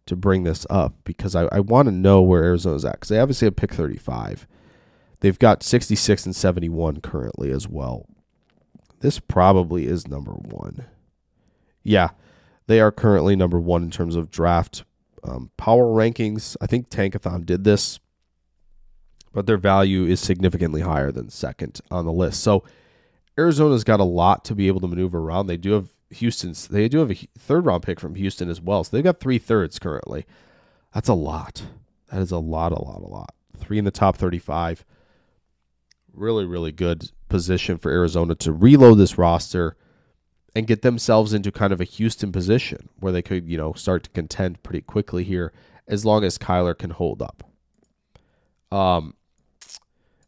to bring this up because I, I want to know where Arizona's at because they obviously have pick 35. They've got 66 and 71 currently as well. This probably is number one. Yeah, they are currently number one in terms of draft um, power rankings. I think Tankathon did this, but their value is significantly higher than second on the list. So Arizona's got a lot to be able to maneuver around. They do have Houston's. They do have a third round pick from Houston as well. So they've got three thirds currently. That's a lot. That is a lot, a lot, a lot. Three in the top 35 really, really good position for Arizona to reload this roster and get themselves into kind of a Houston position where they could, you know, start to contend pretty quickly here as long as Kyler can hold up. Um,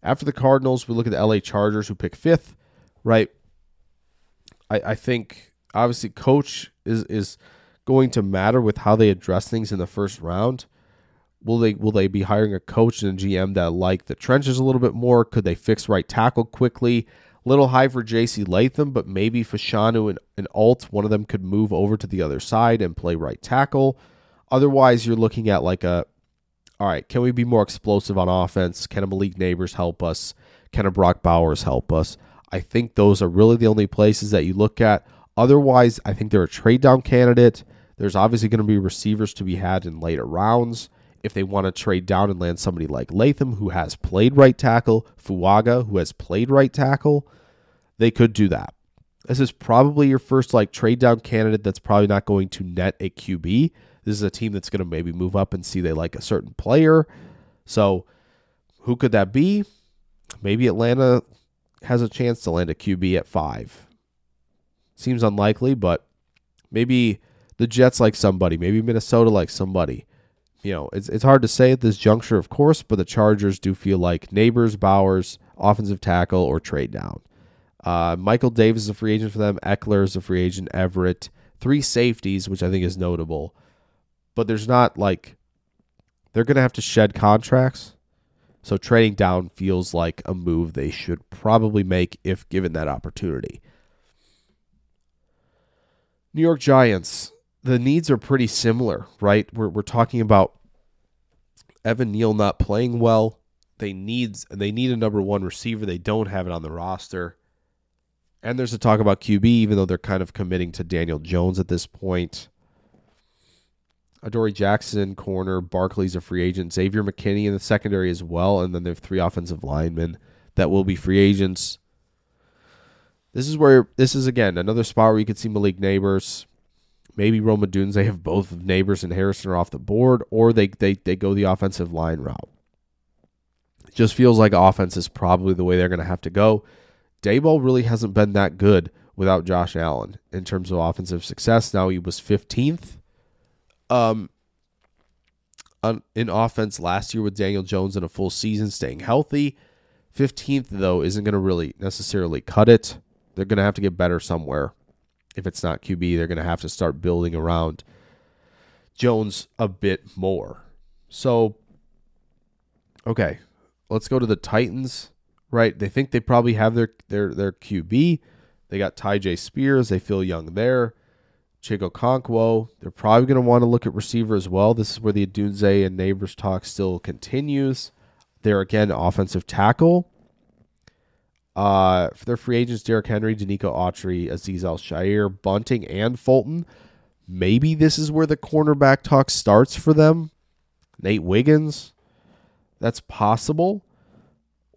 after the Cardinals, we look at the LA Chargers who pick fifth, right? I, I think Obviously, coach is is going to matter with how they address things in the first round. Will they will they be hiring a coach and a GM that like the trenches a little bit more? Could they fix right tackle quickly? Little high for JC Latham, but maybe Fashanu and, and Alt, one of them could move over to the other side and play right tackle. Otherwise, you're looking at like a all right, can we be more explosive on offense? Can a Malik Nabers help us? Can a Brock Bowers help us? I think those are really the only places that you look at. Otherwise, I think they're a trade down candidate. There's obviously going to be receivers to be had in later rounds. If they want to trade down and land somebody like Latham, who has played right tackle, Fuaga, who has played right tackle, they could do that. This is probably your first like trade down candidate that's probably not going to net a QB. This is a team that's going to maybe move up and see they like a certain player. So, who could that be? Maybe Atlanta has a chance to land a QB at five. Seems unlikely, but maybe the Jets like somebody. Maybe Minnesota like somebody. You know, it's it's hard to say at this juncture, of course, but the Chargers do feel like Nabers, Bowers, offensive tackle, or trade down. Uh, Michael Davis is a free agent for them. Ekeler is a free agent. Everett, three safeties, which I think is notable. But there's not like they're going to have to shed contracts. So trading down feels like a move they should probably make if given that opportunity. New York Giants, the needs are pretty similar, right? We're, we're talking about Evan Neal not playing well. They need they need a number one receiver. They don't have it on the roster. And there's a talk about QB, even though they're kind of committing to Daniel Jones at this point. Adoree Jackson, corner. Barkley's a free agent. Xavier McKinney in the secondary as well. And then they have three offensive linemen that will be free agents. This is where this is again another spot where you could see Malik Nabers. Maybe Rome Odunze have both Nabers and Harrison are off the board, or they they they go the offensive line route. It just feels like offense is probably the way they're going to have to go. Daboll really hasn't been that good without Josh Allen in terms of offensive success. Now he was 15th um, in offense last year with Daniel Jones in a full season, staying healthy. 15th, though, isn't going to really necessarily cut it. They're going to have to get better somewhere. If it's not QB, they're going to have to start building around Jones a bit more. So, okay, let's go to the Titans. Right, they think they probably have their their their QB. They got Tyjae Spears. They feel young there. Chig Okonkwo. They're probably going to want to look at receiver as well. This is where the Odunze and Nabers talk still continues. They're again offensive tackle. Uh, for their free agents, Derrick Henry, Denico Autry, Aziz Al-Shaair, Bunting, and Fulton. Maybe this is where the cornerback talk starts for them. Nate Wiggins. That's possible.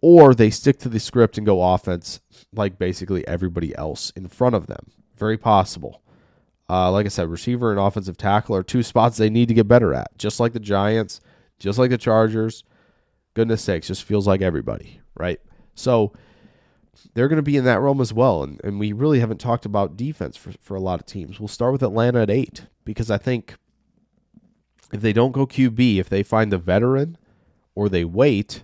Or they stick to the script and go offense like basically everybody else in front of them. Very possible. Uh, like I said, receiver and offensive tackle are two spots they need to get better at, just like the Giants, just like the Chargers. Goodness sakes, just feels like everybody, right? So they're going to be in that realm as well. And, and we really haven't talked about defense for, for a lot of teams. We'll start with Atlanta at eight because I think if they don't go QB, if they find the veteran or they wait,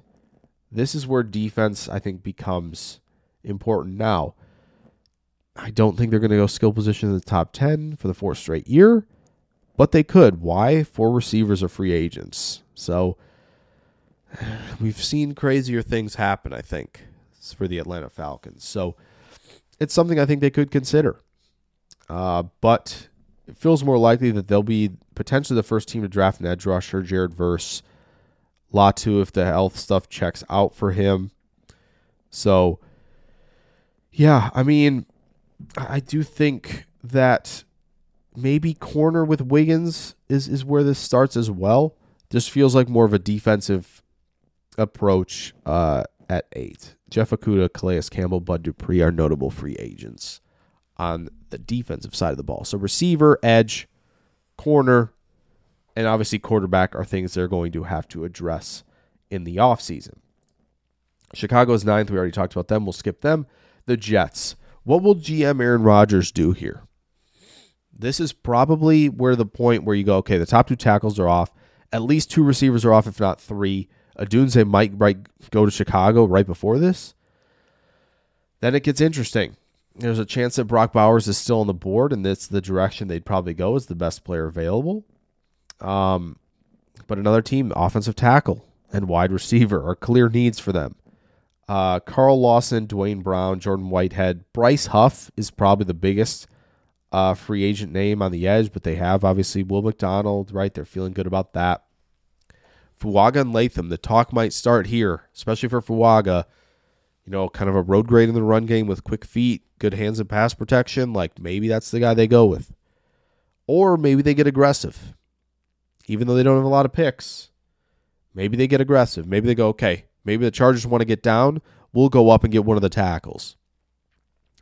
this is where defense, I think, becomes important now. I don't think they're going to go skill position in the top 10 for the fourth straight year, but they could. Why? Four receivers are free agents. So we've seen crazier things happen, I think, for the Atlanta Falcons. So it's something I think they could consider. Uh, but it feels more likely that they'll be potentially the first team to draft an edge rusher, Jared Verse. Latu, if the health stuff checks out for him. So, yeah, I mean, I do think that maybe corner with Wiggins is is where this starts as well. Just feels like more of a defensive approach uh, at eight. Jeff Okudah, Calais Campbell, Bud Dupree are notable free agents on the defensive side of the ball. So receiver, edge, corner, and obviously quarterback are things they're going to have to address in the offseason. Chicago's ninth. We already talked about them. We'll skip them. The Jets. What will GM Aaron Rodgers do here? This is probably where the point where you go, okay, the top two tackles are off. At least two receivers are off, if not three. Odunze might right, go to Chicago right before this. Then it gets interesting. there's a chance that Brock Bowers is still on the board, and that's the direction they'd probably go as the best player available. Um, but another team, offensive tackle and wide receiver, are clear needs for them. Uh, Carl Lawson, Duane Brown, Jordan Whitehead, Bryce Huff is probably the biggest uh, free agent name on the edge, but they have obviously Will McDonald, right? They're feeling good about that. Fuaga and Latham, the talk might start here, especially for Fuaga. You know, kind of a road grade in the run game with quick feet, good hands and pass protection. Like maybe that's the guy they go with. Or maybe they get aggressive. Even though they don't have a lot of picks, maybe they get aggressive. Maybe they go, okay, maybe the Chargers want to get down. We'll go up and get one of the tackles.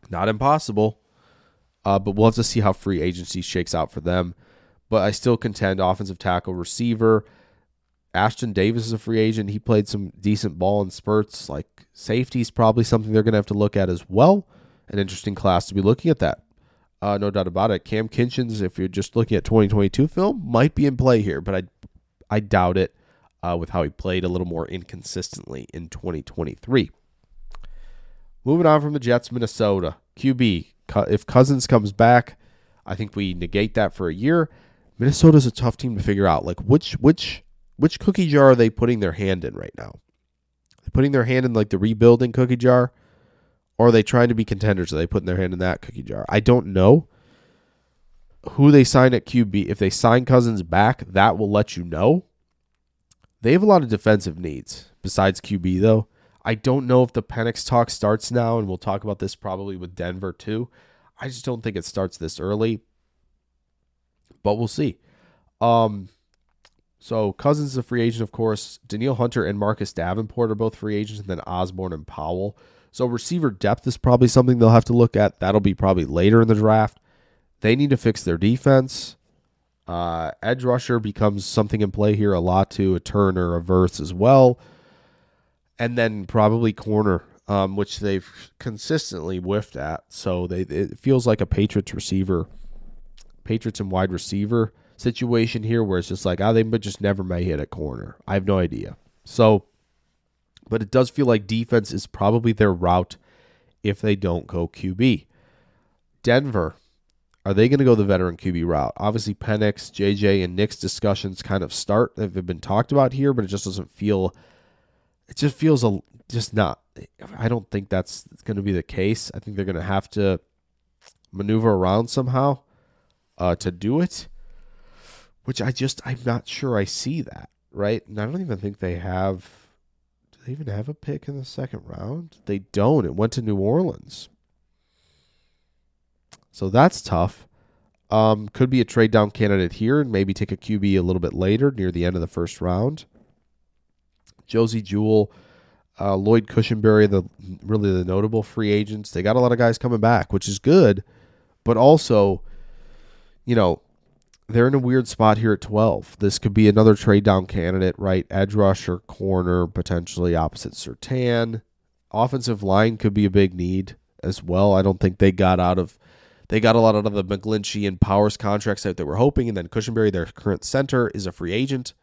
Not impossible, uh, but we'll have to see how free agency shakes out for them. But I still contend offensive tackle, receiver. Ashtyn Davis is a free agent. He played some decent ball in spurts. Like safety is probably something they're going to have to look at as well. An interesting class to be looking at that. Uh, no doubt about it. Cam Kinchens, if you're just looking at 2022 film, might be in play here, but I, I doubt it uh, with how he played a little more inconsistently in 2023. Moving on from the Jets, Minnesota QB. If Cousins comes back, I think we negate that for a year. Minnesota's a tough team to figure out. Like which which which cookie jar are they putting their hand in right now? They're putting their hand in like the rebuilding cookie jar, or are they trying to be contenders? Are they putting their hand in that cookie jar? I don't know. Who they sign at QB, if they sign Cousins back, that will let you know. They have a lot of defensive needs besides QB, though. I don't know if the Penix talk starts now, and we'll talk about this probably with Denver too. I just don't think it starts this early, but we'll see. Um, so Cousins is a free agent, of course. Danielle Hunter and Marcus Davenport are both free agents, and then Osborne and Powell. So receiver depth is probably something they'll have to look at. That'll be probably later in the draft. They need to fix their defense. Uh, edge rusher becomes something in play here a lot too. A Turner, a Verse as well, and then probably corner, um, which they've consistently whiffed at. So they it feels like a Patriots receiver, Patriots and wide receiver situation here, where it's just like oh they just never may hit a corner. I have no idea. So, but it does feel like defense is probably their route if they don't go QB. Denver are they going to go the veteran QB route? Obviously, Penix, JJ, and Nick's discussions kind of start. They've been talked about here, but it just doesn't feel. It just feels a just not. I don't think that's going to be the case. I think they're going to have to maneuver around somehow uh, to do it. Which I just I'm not sure I see that right, and I don't even think they have. Do they even have a pick in the second round? They don't. It went to New Orleans. So that's tough. Um, could be a trade down candidate here and maybe take a QB a little bit later near the end of the first round. Josey Jewell, uh, Lloyd Cushenberry, the really the notable free agents. They got a lot of guys coming back, which is good, but also, you know, they're in a weird spot here at 12. This could be another trade down candidate, right? Edge rusher, corner, potentially opposite Surtain. Offensive line could be a big need as well. I don't think they got out of they got a lot out of the McGlinchey and Powers contracts that they were hoping, and then Cushenberry, their current center, is a free agent.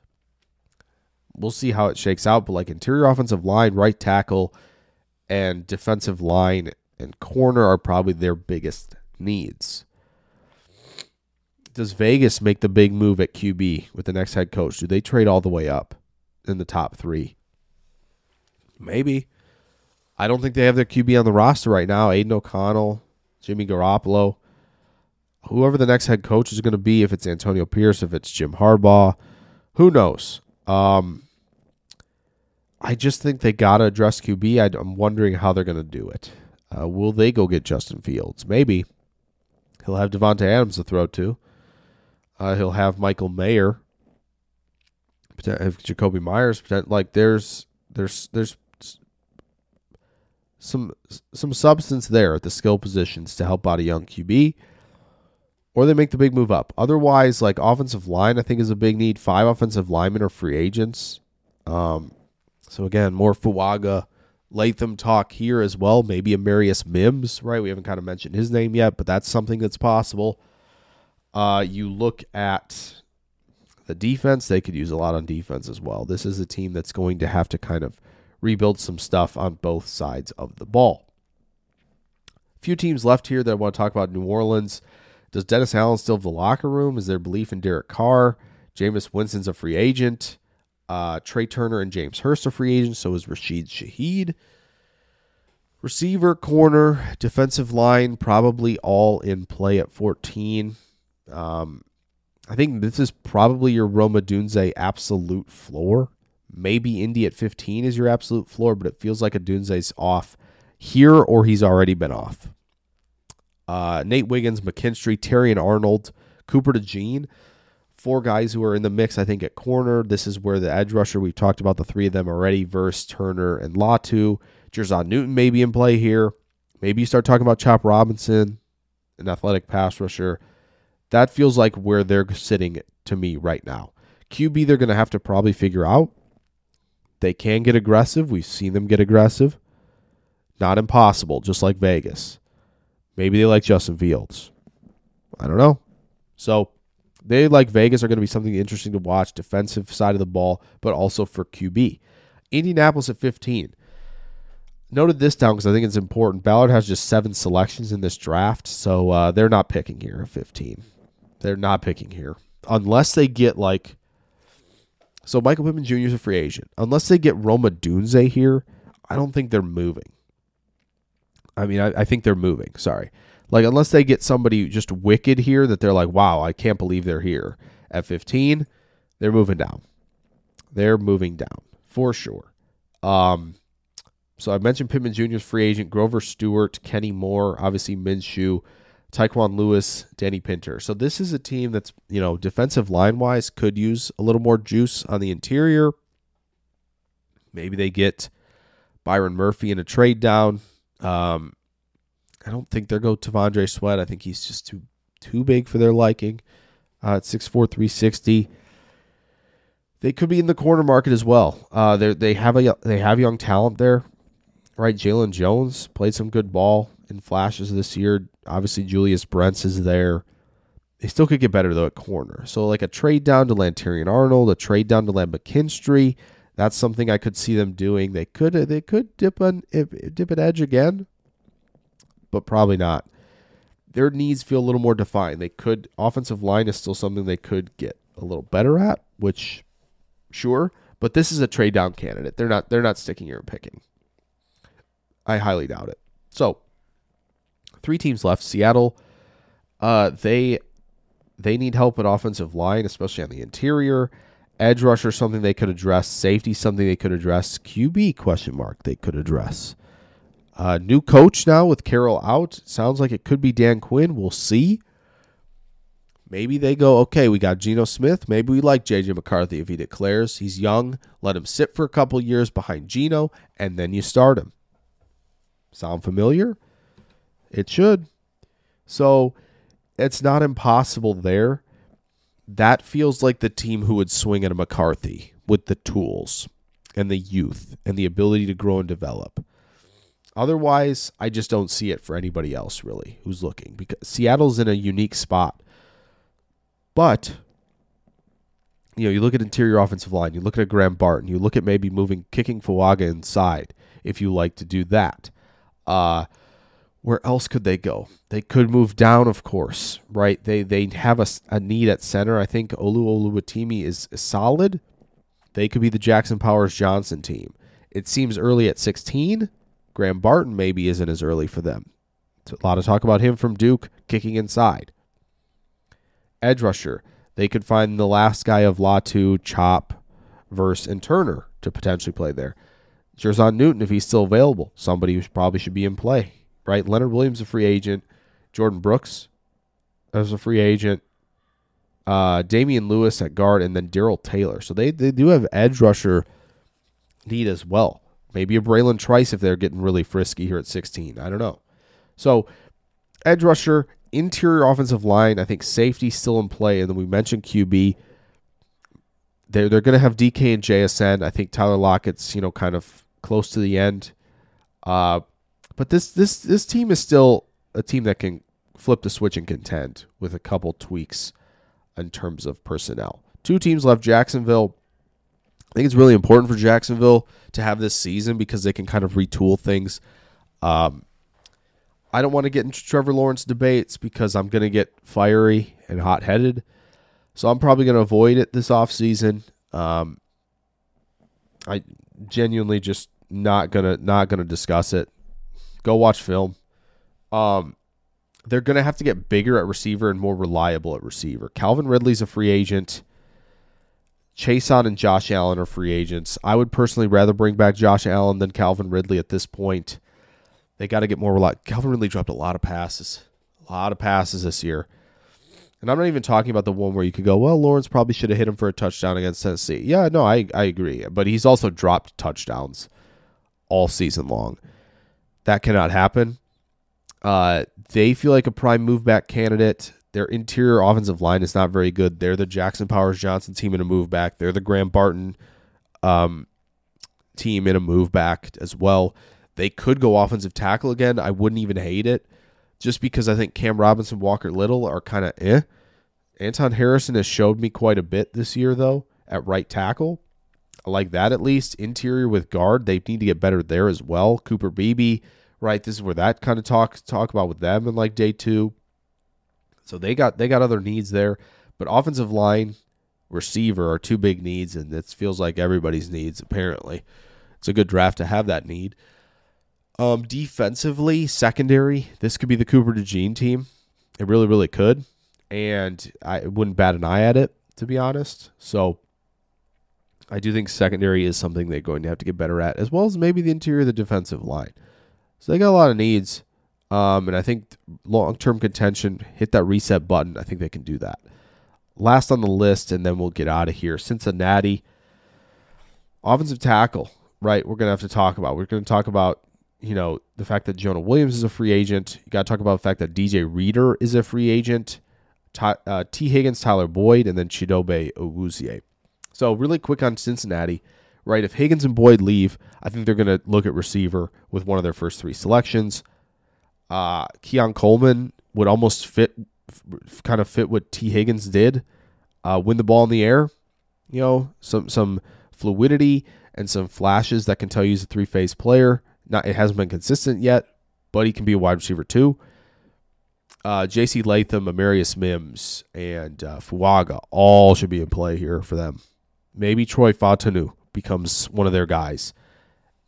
We'll see how it shakes out, but like interior offensive line, right tackle, and defensive line and corner are probably their biggest needs. Does Vegas make the big move at QB with the next head coach? Do they trade all the way up in the top three? Maybe. I don't think they have their QB on the roster right now. Aidan O'Connell, Jimmy Garoppolo, whoever the next head coach is going to be, if it's Antonio Pierce, if it's Jim Harbaugh, who knows? Um, I just think they got to address QB. I, am wondering how they're going to do it. Uh, will they go get Justin Fields? Maybe. He'll have Davante Adams to throw to. Uh, he'll have Michael Mayer. Have Jakobi Meyers. Like there's there's there's some some substance there at the skill positions to help out a young QB, or they make the big move up. Otherwise, like offensive line, I think is a big need. Five offensive linemen are free agents. Um, so again, more Fuaga, Latham talk here as well. Maybe a Marius Mims, right? We haven't kind of mentioned his name yet, but that's something that's possible. Uh, you look at the defense; they could use a lot on defense as well. This is a team that's going to have to kind of rebuild some stuff on both sides of the ball. A few teams left here that I want to talk about. New Orleans. Does Dennis Allen still have the locker room? Is there belief in Derek Carr? Jameis Winston's a free agent. Uh, Trai Turner and James Hurst are free agents. So is Rashid Shaheed. Receiver, corner, defensive line, probably all in play at 14. Um, I think this is probably your Rome Odunze absolute floor. Maybe Indy at 15 is your absolute floor, but it feels like Odunze's off here or he's already been off. Uh, Nate Wiggins, McKinstry, Terrion Arnold, Cooper DeJean, four guys who are in the mix, I think, at corner. This is where the edge rusher, we've talked about the three of them already, Verse, Turner, and Latu. Jer'Zhan Newton may be in play here. Maybe you start talking about Chop Robinson, an athletic pass rusher. That feels like where they're sitting to me right now. QB, they're going to have to probably figure out. They can get aggressive. We've seen them get aggressive. Not impossible, just like Vegas. Maybe they like Justin Fields. I don't know. So they like Vegas are going to be something interesting to watch, defensive side of the ball, but also for QB. Indianapolis at 15. Noted this down because I think it's important. Ballard has just seven selections in this draft, so uh, they're not picking here at 15. They're not picking here unless they get like. So Michael Pittman Jr. is a free agent. Unless they get Rome Odunze here, I don't think they're moving. I mean, I, I think they're moving. Sorry. Like, unless they get somebody just wicked here that they're like, wow, I can't believe they're here. At 15, they're moving down. They're moving down for sure. Um, so I mentioned Pittman Jr.'s free agent, Grover Stewart, Kenny Moore, obviously Minshew, Tyquan Lewis, Danny Pinter. So this is a team that's, you know, defensive line wise could use a little more juice on the interior. Maybe they get Byron Murphy in a trade down. Um, I don't think they'll go T'Vondre Sweat. I think he's just too too big for their liking. Uh, at 6'4", 360. They could be in the corner market as well. Uh, they they have a they have young talent there, right? Jaylon Jones played some good ball in flashes this year. Obviously, Julius Brents is there. They still could get better though at corner. So like a trade down to Lanterian Arnold, a trade down to Lamb McKinstry. That's something I could see them doing. They could they could dip an dip an edge again, but probably not. Their needs feel a little more defined. They could offensive line is still something they could get a little better at, which sure, but this is a trade down candidate. They're not they're not sticking here and picking. I highly doubt it. So, three teams left. Seattle, uh, they they need help at offensive line, especially on the interior. Edge rusher something they could address. Safety something they could address. QB question mark they could address. Uh, new coach now with Carroll out. Sounds like it could be Dan Quinn. We'll see. Maybe they go, okay, we got Geno Smith. Maybe we like JJ McCarthy if he declares he's young. Let him sit for a couple years behind Geno, and then you start him. Sound familiar? It should. So it's not impossible there. That feels like the team who would swing at a McCarthy with the tools and the youth and the ability to grow and develop. Otherwise, I just don't see it for anybody else really who's looking because Seattle's in a unique spot. But you know, you look at interior offensive line, you look at a Graham Barton, you look at maybe moving kicking Fuaga inside if you like to do that. Uh where else could they go? They could move down, of course, right? They they have a, a need at center. I think Olu Oluwatimi is, solid. They could be the Jackson Powers Johnson team. It seems early at 16. Graham Barton maybe isn't as early for them. a lot of talk about him from Duke kicking inside. Edge rusher. They could find the last guy of Latu, Chop, Verse, and Turner to potentially play there. Jer'Zhan Newton, if he's still available, somebody who probably should be in play right? Leonard Williams, a free agent. Jordyn Brooks as a free agent. Uh, Damien Lewis at guard, and then Darrell Taylor. So they, they do have edge rusher need as well. Maybe a Bralen Trice if they're getting really frisky here at 16. I don't know. So edge rusher, interior offensive line, I think safety still in play. And then we mentioned QB. They're, they're going to have DK and JSN. I think Tyler Lockett's, you know, kind of close to the end. Uh, but this this this team is still a team that can flip the switch and contend with a couple tweaks in terms of personnel. Two teams left Jacksonville. I think it's really important for Jacksonville to have this season because they can kind of retool things. Um, I don't want to get into Trevor Lawrence debates because I'm going to get fiery and hot headed. So I'm probably going to avoid it this offseason. Um, I genuinely just not gonna not gonna discuss it. Go watch film. Um, they're gonna have to get bigger at receiver and more reliable at receiver. Calvin Ridley's a free agent. Chaisson and Josh Allen are free agents. I would personally rather bring back Josh Allen than Calvin Ridley at this point. They got to get more reliable. Calvin Ridley dropped a lot of passes, a lot of passes this year. And I'm not even talking about the one where you could go, well, Lawrence probably should have hit him for a touchdown against Tennessee. Yeah, no, I, I agree. But he's also dropped touchdowns all season long. That cannot happen. Uh, they feel like a prime move back candidate. Their interior offensive line is not very good. They're the Jackson Powers Johnson team in a move back. They're the Graham Barton um, team in a move back as well. They could go offensive tackle again. I wouldn't even hate it just because I think Cam Robinson, Walker Little are kind of eh. Anton Harrison has showed me quite a bit this year, though, at right tackle. Like that at least. Interior with guard, they need to get better there as well. Cooper Beebe, right? This is where that kind of talk talk about with them in like day two. So they got they got other needs there, but offensive line, receiver are two big needs, and it feels like everybody's needs. Apparently, it's a good draft to have that need. Um, defensively, secondary, this could be the Cooper DeJean team. It really, really could. And I wouldn't bat an eye at it, to be honest. So I do think secondary is something they're going to have to get better at, as well as maybe the interior of the defensive line. So they got a lot of needs. Um, and I think long term contention, hit that reset button. I think they can do that. Last on the list, and then we'll get out of here. Cincinnati, offensive tackle, right? We're going to have to talk about. We're going to talk about you know, the fact that Jonah Williams is a free agent. You got to talk about the fact that DJ Reader is a free agent. T, uh, Tee Higgins, Tyler Boyd, and then Chidobe Awuzie. So really quick on Cincinnati, right? If Higgins and Boyd leave, I think they're going to look at receiver with one of their first three selections. Uh, Keon Coleman would almost fit, kind of fit what T. Higgins did. Uh, win the ball in the air, you know, some some fluidity and some flashes that can tell you he's a three phase player. Not it hasn't been consistent yet, but he can be a wide receiver too. Uh, J.C. Latham, Amarius Mims, and uh, Fuaga all should be in play here for them. Maybe Troy Fautanu becomes one of their guys,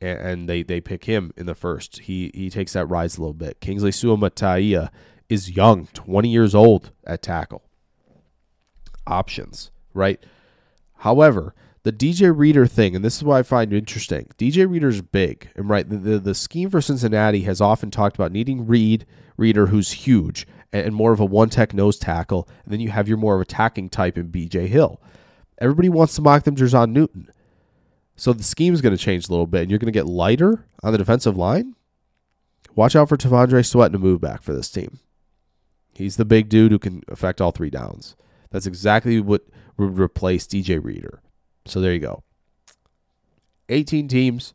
and, and, they they pick him in the first. He he takes that rise a little bit. Kingsley Suamataia is young, 20 years old at tackle. Options, right? However, the DJ Reader thing, and this is what I find interesting. DJ Reader's big, and right, the, the, the scheme for Cincinnati has often talked about needing Reed Reader, who's huge and, and more of a one tech nose tackle, and then you have your more of attacking type in BJ Hill. Everybody wants to mock them Jer'Zhan Newton, so the scheme is going to change a little bit, and you're going to get lighter on the defensive line. Watch out for T'Vondre Sweat to move back for this team. He's the big dude who can affect all three downs. That's exactly what would replace DJ Reader. So there you go. 18 teams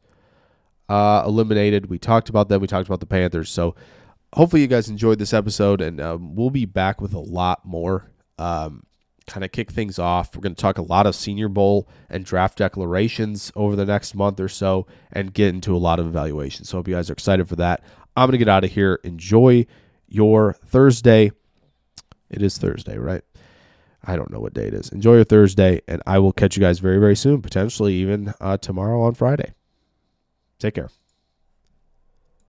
uh, eliminated. We talked about them. We talked about the Panthers. So hopefully you guys enjoyed this episode, and um, we'll be back with a lot more. Um, kind of kick things off. We're going to talk a lot of Senior Bowl and draft declarations over the next month or so, and get into a lot of evaluations. So hope you guys are excited for that. I'm going to get out of here. Enjoy your Thursday. It is Thursday, right? I don't know what day it is. Enjoy your Thursday, and I will catch you guys very, very soon, potentially even uh, tomorrow on Friday. Take care.